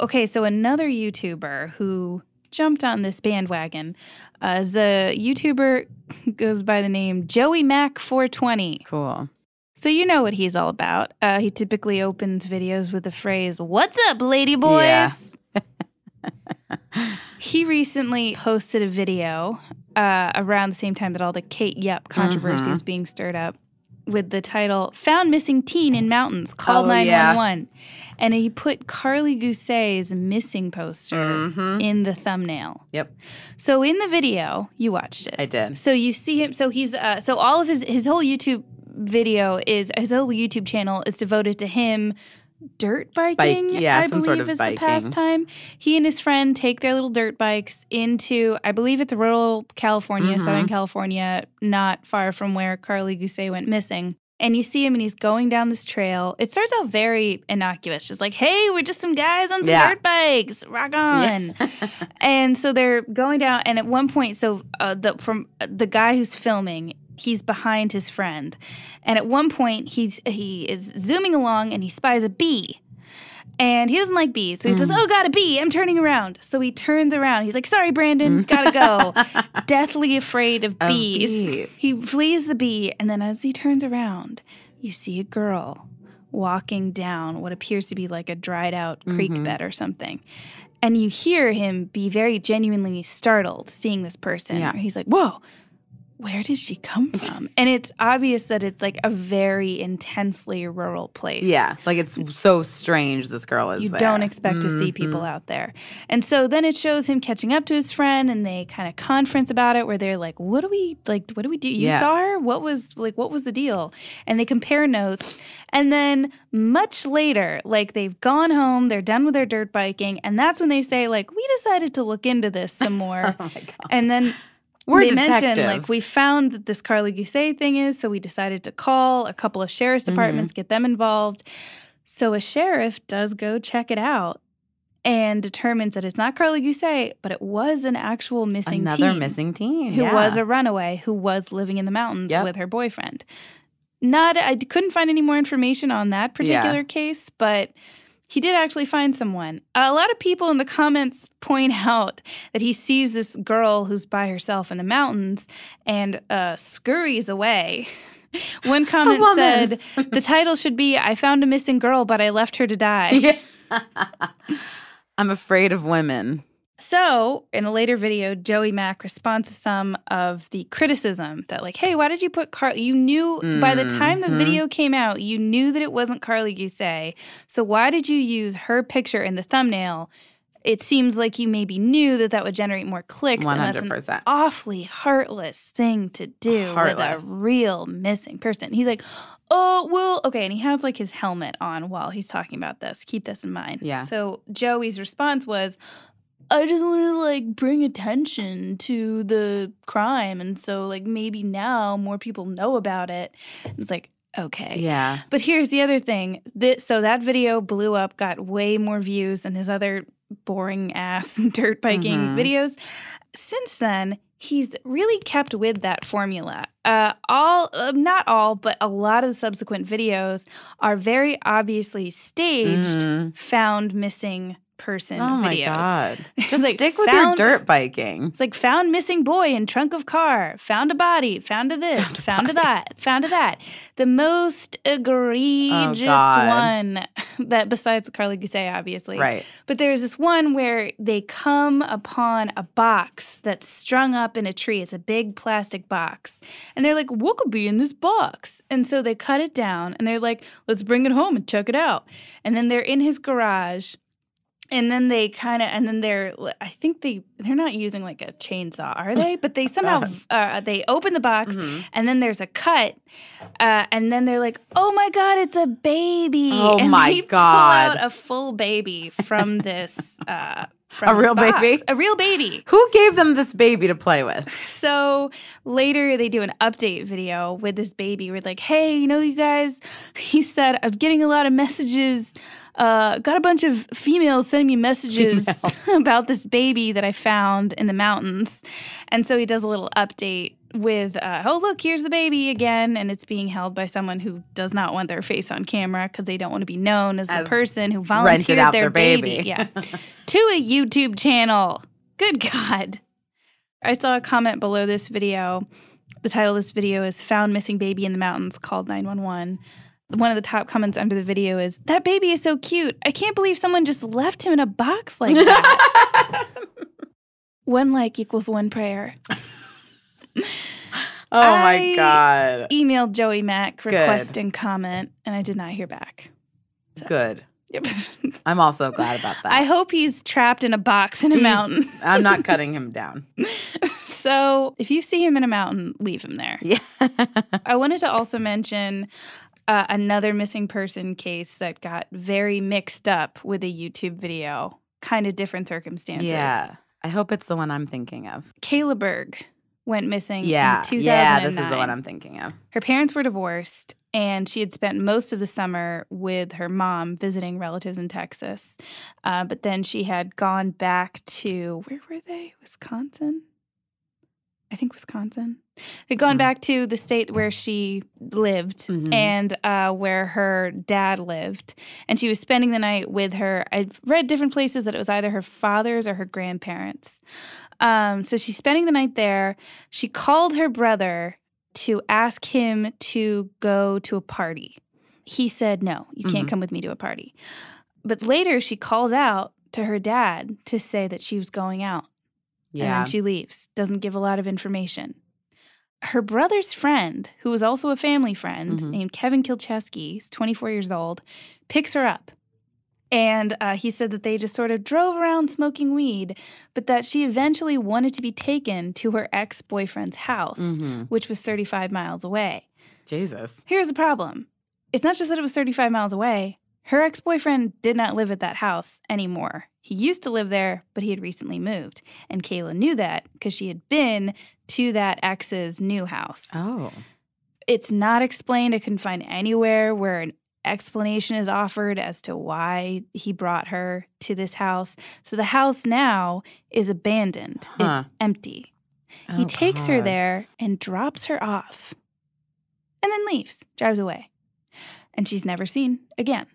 Okay, so another YouTuber who jumped on this bandwagon uh, a YouTuber goes by the name Joey Mac 420. Cool. So you know what he's all about. Uh, he typically opens videos with the phrase "What's up, lady boys?" Yeah. he recently posted a video uh, around the same time that all the Kate Yup controversy Mhm. was being stirred up, with the title "Found Missing Teen in Mountains." Called Oh, nine one one, and he put Carly Gousset's missing poster Mhm. in the thumbnail. Yep, So in the video, you watched it. I did. So you see him. So he's uh, so all of his his whole YouTube video is his whole YouTube channel is devoted to him dirt biking. yeah, I believe sort of is biking. the pastime. He and his friend take their little dirt bikes into I believe it's rural California, Mhm. Southern California, not far from where Carly Gousset went missing. And you see him and he's going down this trail. It starts out very innocuous, just like, hey, we're just some guys on some Yeah. dirt bikes. Rock on. And so they're going down, and at one point, so uh, the from uh, the guy who's filming, he's behind his friend, and at one point he's he is zooming along and he spies a bee. And he doesn't like bees. So he Mm. says, Oh, got a bee. I'm turning around. So he turns around. He's like, Sorry, Mm. Brandon, gotta go. Deathly afraid of Of bees. bees. He flees the bee. And then as he turns around, you see a girl walking down what appears to be like a dried out creek Mhm. bed or something. And you hear him be very genuinely startled seeing this person. Yeah. He's like, Whoa, where did she come from? and it's obvious that it's like a very intensely rural place. Yeah, like it's so strange. This girl is. You there. don't expect to see people Mhm. out there. And so then it shows him catching up to his friend and they kind of conference about it where they're like, What do we like what do we do? You Yeah. saw her? What was like what was the deal? And they compare notes. And then much later, like they've gone home, they're done with their dirt biking, and that's when they say, like, we decided to look into this some more. Oh my god. and then We're they mentioned like we found that this Carly Gousset thing is, so we decided to call a couple of sheriff's Mm-hmm. departments, get them involved. So a sheriff does go check it out and determines that it's not Carly Gousset, but it was an actual missing Another teen missing teen who yeah. was a runaway who was living in the mountains Yep. with her boyfriend. Not I couldn't find any more information on that particular case, but he did actually find someone. A lot of people in the comments point out that he sees this girl who's by herself in the mountains and uh, scurries away. One comment said, The title should be I found a missing girl, but I left her to die. Yeah. I'm afraid of women. So, in a later video, Joey Mack responds to some of the criticism that, like, hey, why did you put Carly? You knew by the time the Mhm. video came out, you knew that it wasn't Carly Gousset. So, why did you use her picture in the thumbnail? It seems like you maybe knew that that would generate more clicks. One and that's an awfully heartless thing to do Heartless. with a real missing person. He's like, oh, well, okay. And he has like his helmet on while he's talking about this. Keep this in mind. Yeah. So Joey's response was, I just wanted to like bring attention to the crime. And so, like, maybe now more people know about it. It's like, okay. Yeah. But here's the other thing. That, so that video blew up, got way more views than his other boring ass dirt biking Mhm. videos. Since then, he's really kept with that formula. Uh, all, uh, not all, but a lot of the subsequent videos are very obviously staged, Mhm. found missing person Oh my videos. god. Just like stick with found- your dirt biking. It's like found missing boy in trunk of car, found a body, found a this, found a, that, found a that. The most oh, egregious Oh, one that besides Carly Gousset, obviously. Right. But there's this one where they come upon a box that's strung up in a tree. It's a big plastic box. And they're like, what could be in this box? And so they cut it down and they're like, let's bring it home and check it out. And then they're in his garage and then they kind of and then they're i think they they're not using like a chainsaw are they but they somehow uh, they open the box Mhm. and then there's a cut uh, and then they're like oh my god it's a baby Oh and my they God. pull out a full baby from this uh from A real box. baby? a real baby Who gave them this baby to play with? so later they do an update video with this baby. We're like, hey, you know, you guys, he said, I'm getting a lot of messages. Uh, got a bunch of females sending me messages about this baby that I found in the mountains. And so he does a little update with, uh, oh, look, here's the baby again. And it's being held by someone who does not want their face on camera because they don't want to be known as, As the person who volunteered out their, their baby. Yeah. to a YouTube channel. Good God. I saw a comment below this video. The title of this video is Found Missing Baby in the Mountains Called 911. One of the top comments under the video is, That baby is so cute. I can't believe someone just left him in a box like that. one like equals one prayer. Oh my I- god. Emailed Joey Mack Good. requesting comment, and I did not hear back. Good. Yep. I'm also glad about that. I hope he's trapped in a box in a mountain. I'm not cutting him down. so if you see him in a mountain, leave him there. Yeah. I wanted to also mention uh, another missing person case that got very mixed up with a YouTube video, kind of different circumstances. yeah. I hope it's the one I'm thinking of. Kayla Berg went missing Yeah. in 2009. Yeah, this is the one I'm thinking of. Her parents were divorced, and she had spent most of the summer with her mom visiting relatives in Texas. Uh, but then she had gone back to, where were they? Wisconsin? I think Wisconsin. They'd gone Mhm. back to the state where she lived Mhm. and uh, where her dad lived. And she was spending the night with her. I read different places that it was either her father's or her grandparents. Um, so she's spending the night there. She called her brother to ask him to go to a party. He said, No, you can't Mhm. come with me to a party. But later she calls out to her dad to say that she was going out. And Yeah. then she leaves, doesn't give a lot of information. Her brother's friend, who was also a family friend Mhm. named Kevin Kilcheski, he's 24 years old, picks her up. And uh, he said that they just sort of drove around smoking weed, but that she eventually wanted to be taken to her ex boyfriend's house, Mhm. which was 35 miles away. Jesus. Here's the problem it's not just that it was 35 miles away, her ex boyfriend did not live at that house anymore. He used to live there, but he had recently moved. And Kayla knew that because she had been to that ex's new house. Oh. It's not explained. I couldn't find anywhere where an explanation is offered as to why he brought her to this house. So the house now is abandoned, Huh. it's empty. He Oh, takes her there and drops her off and then leaves, drives away. And she's never seen again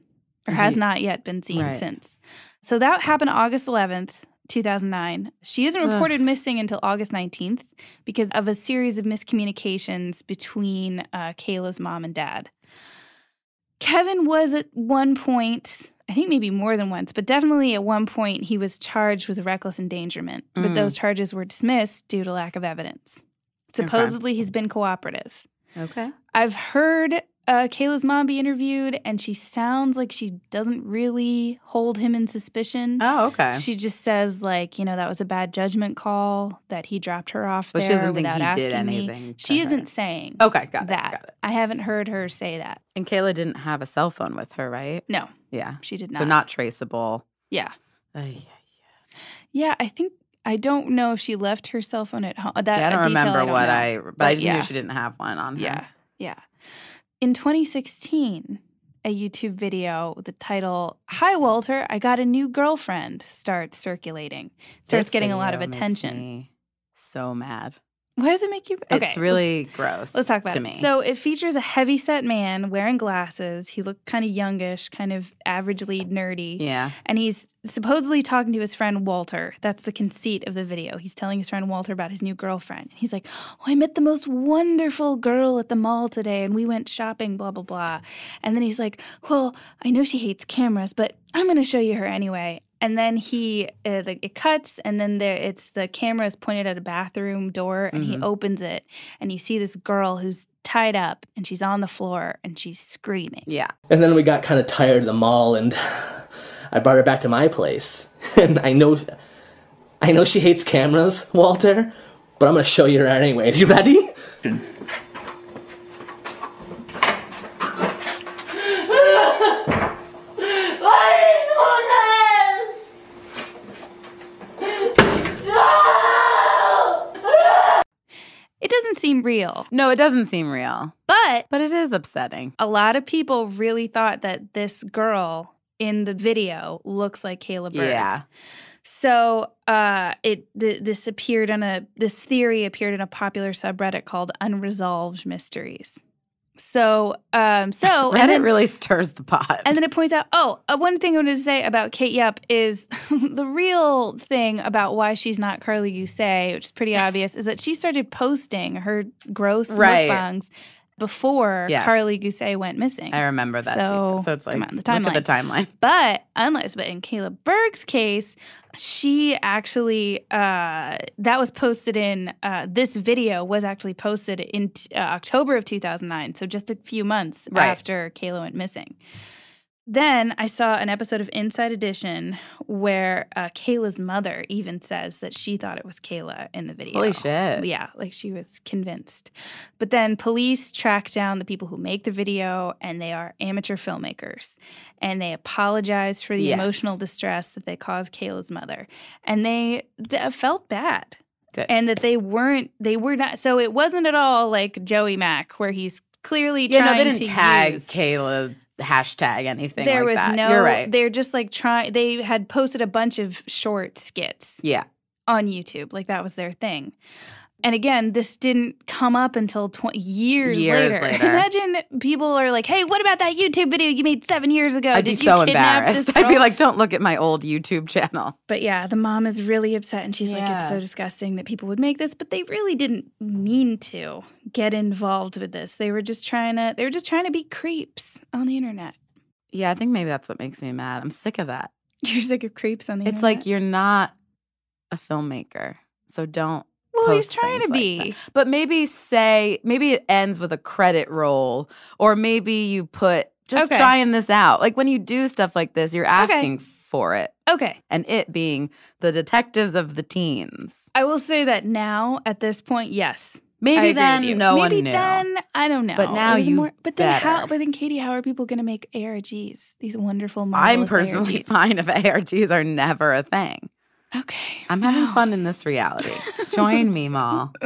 or has not yet been seen Right. since. So that happened August 11th. 2009. She isn't Ugh. reported missing until August 19th because of a series of miscommunications between uh, Kayla's mom and dad. Kevin was at one point, I think maybe more than once, but definitely at one point, he was charged with reckless endangerment. But Mm. those charges were dismissed due to lack of evidence. Okay. Supposedly, he's been cooperative. Okay. I've heard uh, Kayla's mom be interviewed, and she sounds like she doesn't really hold him in suspicion. Oh, okay. She just says, like, you know, that was a bad judgment call, that he dropped her off But she there doesn't think without he asking did me. anything. to She her. isn't saying Okay, got that. it. Got it. I haven't heard her say that. And Kayla didn't have a cell phone with her, right? No, Yeah. she did not. So not traceable. Yeah. Ay, Yeah, I think I don't know if she left her cell phone at home. That yeah, I don't remember don't what know. I, but, I just yeah. knew she didn't have one on her. Yeah, yeah. In 2016, a YouTube video with the title "Hi Walter, I got a new girlfriend" starts circulating. Starts This getting a lot of attention. so mad. Why does it make you? Okay, it's really gross. Let's talk about it. me. So it features a heavy set man wearing glasses. He looked kind of youngish, kind of averagely nerdy. yeah. And he's supposedly talking to his friend Walter. That's the conceit of the video. He's telling his friend Walter about his new girlfriend. He's like, Oh, I met the most wonderful girl at the mall today and we went shopping, blah, blah, blah. And then he's like, Well, I know she hates cameras, but I'm going to show you her anyway. And then he, uh, like, it cuts, and then there, it's the camera is pointed at a bathroom door, and he Mhm. opens it, and you see this girl who's tied up, and she's on the floor, and she's screaming. Yeah. And then we got kind of tired of the mall, and I brought her back to my place, and I know, I know she hates cameras, Walter, but I'm gonna show you around anyway. You ready? It doesn't seem real. No, it doesn't seem real, But but it is upsetting. a lot of people really thought that this girl in the video looks like Kayla Berg. Yeah. So uh, it th- this appeared on a this theory appeared in a popular subreddit called Unresolved Mysteries. So um, so and Reddit then- really stirs the pot. and then it points out, oh, uh, one thing I wanted to say about Kate Yup is the real thing about why she's not Carly Gousset, which is pretty obvious, is that she started posting her gross Right. mukbangs before Yes. Carly Gousset went missing. I remember that. So, so it's like on, the look at the timeline. But unless, but in Kayla Berg's case, she actually uh, that was posted in uh, this video was actually posted in uh, October of 2009, so just a few months Right. after Kayla went missing. Then I saw an episode of Inside Edition where uh, Kayla's mother even says that she thought it was Kayla in the video. Holy shit. Yeah, like she was convinced. But then police track down the people who make the video, and they are amateur filmmakers. And they apologize for the Yes. emotional distress that they caused Kayla's mother. And they d- felt bad. Good. And that they weren't, they were not, so it wasn't at all like Joey Mack, where he's clearly Yeah, trying no, they didn't to tag use Kayla hashtag anything there like was that. no You're right. they're just like trying they had posted a bunch of short skits yeah. on youtube like that was their thing and again this didn't come up until 20 years, Years later. later. imagine people are like hey what about that youtube video you made seven years ago I'd did be you so embarrassed. I'd be like, don't look at my old YouTube channel. but yeah the mom is really upset and she's like it's so disgusting that people would make this but they really didn't mean to get involved with this they were just trying to they were just trying to be creeps on the internet Yeah, I think maybe that's what makes me mad. I'm sick of that. you're sick of creeps on the internet. It's internet like you're not a filmmaker. So don't well he's trying to like be that. But maybe say maybe it ends with a credit roll or maybe you put just Okay. trying this out. Like when you do stuff like this, you're asking for it. okay And it being the detectives of the teens. I will say that now at this point, yes. Maybe then no Maybe one knew. Maybe then I don't know. But now you more, but then how but then Katie, how are people gonna make ARGs? These wonderful I'm personally ARGs? fine if ARGs are never a thing. Okay. I'm having fun in this reality. Join me, Mal.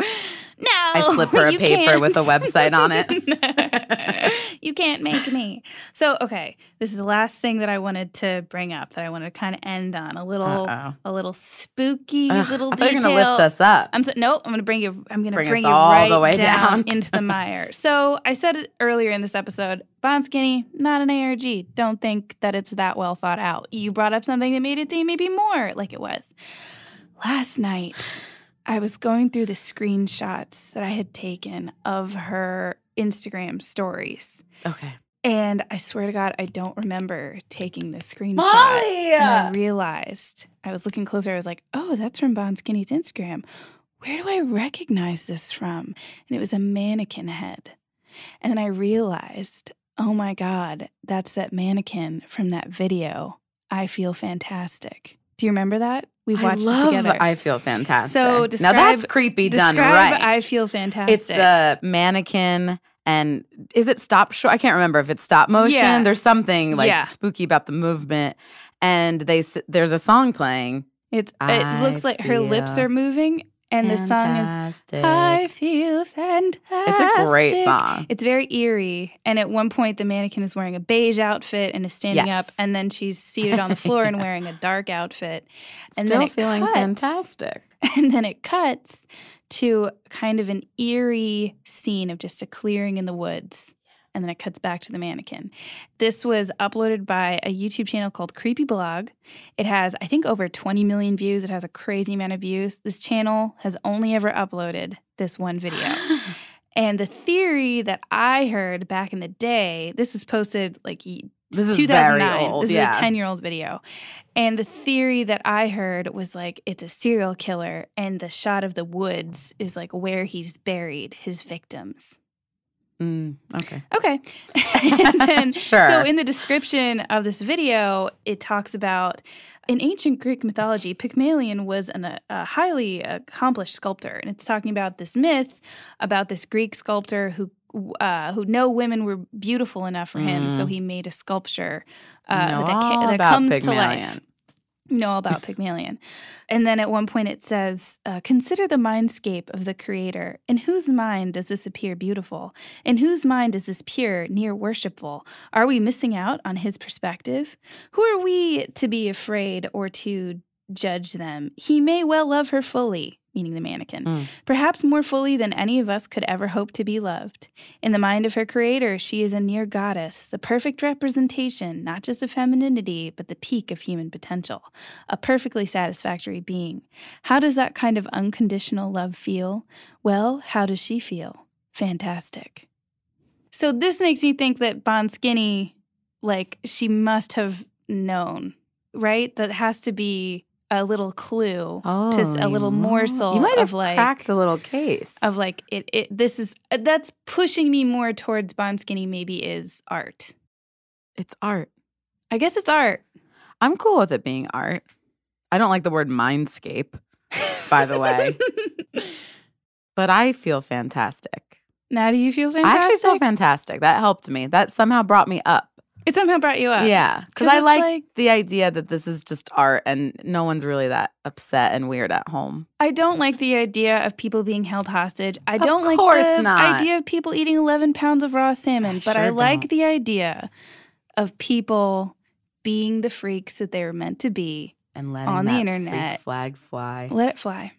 No. I slip her a paper with a website on it. you can't make me. So, okay, this is the last thing that I wanted to bring up that I wanted to kind of end on a little Uh-oh. a little spooky Ugh, little I thought you were detail. gonna lift us up. I'm so, no, I'm gonna bring you. I'm gonna Bring bring, you all right the way down, down. into the mire. So I said it earlier in this episode. Bon Skinny, not an ARG. Don't think that it's that well thought out. You brought up something that made it seem maybe more like it was. Last night, I was going through the screenshots that I had taken of her Instagram stories. Okay. And I swear to God, I don't remember taking this screenshot. Molly! And I realized I was looking closer. I was like, oh, that's from Bon Skinny's Instagram. Where do I recognize this from? And it was a mannequin head. And then I realized, oh my God, that's that mannequin from that video. I feel fantastic. Do you remember that? We I watched love it together. I feel fantastic. So now that's creepy done Describe right. I feel fantastic. it's a mannequin and is it stop show? I can't remember if it's stop motion. Yeah. There's something like Yeah. spooky about the movement. And they there's a song playing. It's I it looks like her lips are moving and the song is I feel fantastic. It's a great song. It's very eerie. And at one point, the mannequin is wearing a beige outfit and is standing Yes. up, and then she's seated on the floor and wearing a dark outfit. And Still then feeling cuts, fantastic. And then it cuts to kind of an eerie scene of just a clearing in the woods. And then it cuts back to the mannequin. This was uploaded by a YouTube channel called Creepy Blog. It has, I think, over 20 million views. It has a crazy amount of views. This channel has only ever uploaded this one video. And the theory that I heard back in the day, this was posted like This is very old, This yeah. is a 10 year old video. And the theory that I heard was like it's a serial killer, and the shot of the woods is like where he's buried his victims. Mm, okay. Okay. and then, Sure. So in the description of this video, it talks about in ancient Greek mythology, Pygmalion was an, a highly accomplished sculptor, and it's talking about this myth about this Greek sculptor who. Uh, who no women were beautiful enough for him, so he made a sculpture uh, Mm. that, ca- that comes to life. Know about Pygmalion. And then at one point it says, uh, Consider the mindscape of the Creator. In whose mind does this appear beautiful? In whose mind is this pure, near worshipful? Are we missing out on his perspective? Who are we to be afraid or to judge them? He may well love her fully, meaning the mannequin, Mm. perhaps more fully than any of us could ever hope to be loved. In the mind of her creator, she is a near goddess, the perfect representation, not just of femininity, but the peak of human potential, a perfectly satisfactory being. How does that kind of unconditional love feel? Well, how does she feel? Fantastic. So this makes me think that Bon Skinny, like, she must have known, right? That has to be a little clue Oh, to a little morsel You might have of like cracked a little case. of like it, it this is uh, that's pushing me more towards bond Skinny maybe is art. it's art. I guess it's art. I'm cool with it being art. I don't like the word mindscape, by the way, but I feel fantastic. now do you feel fantastic? I actually feel fantastic. That helped me. That somehow brought me up. It somehow brought you up. yeah, because I like, like- the idea that this is just art and no one's really that upset and weird at home. I don't like the idea of people being held hostage. I Of don't like the not. idea of people eating 11 pounds of raw salmon, but I sure like don't. the idea of people being the freaks that they were meant to be. And letting On the that internet. freak flag fly. Let it fly.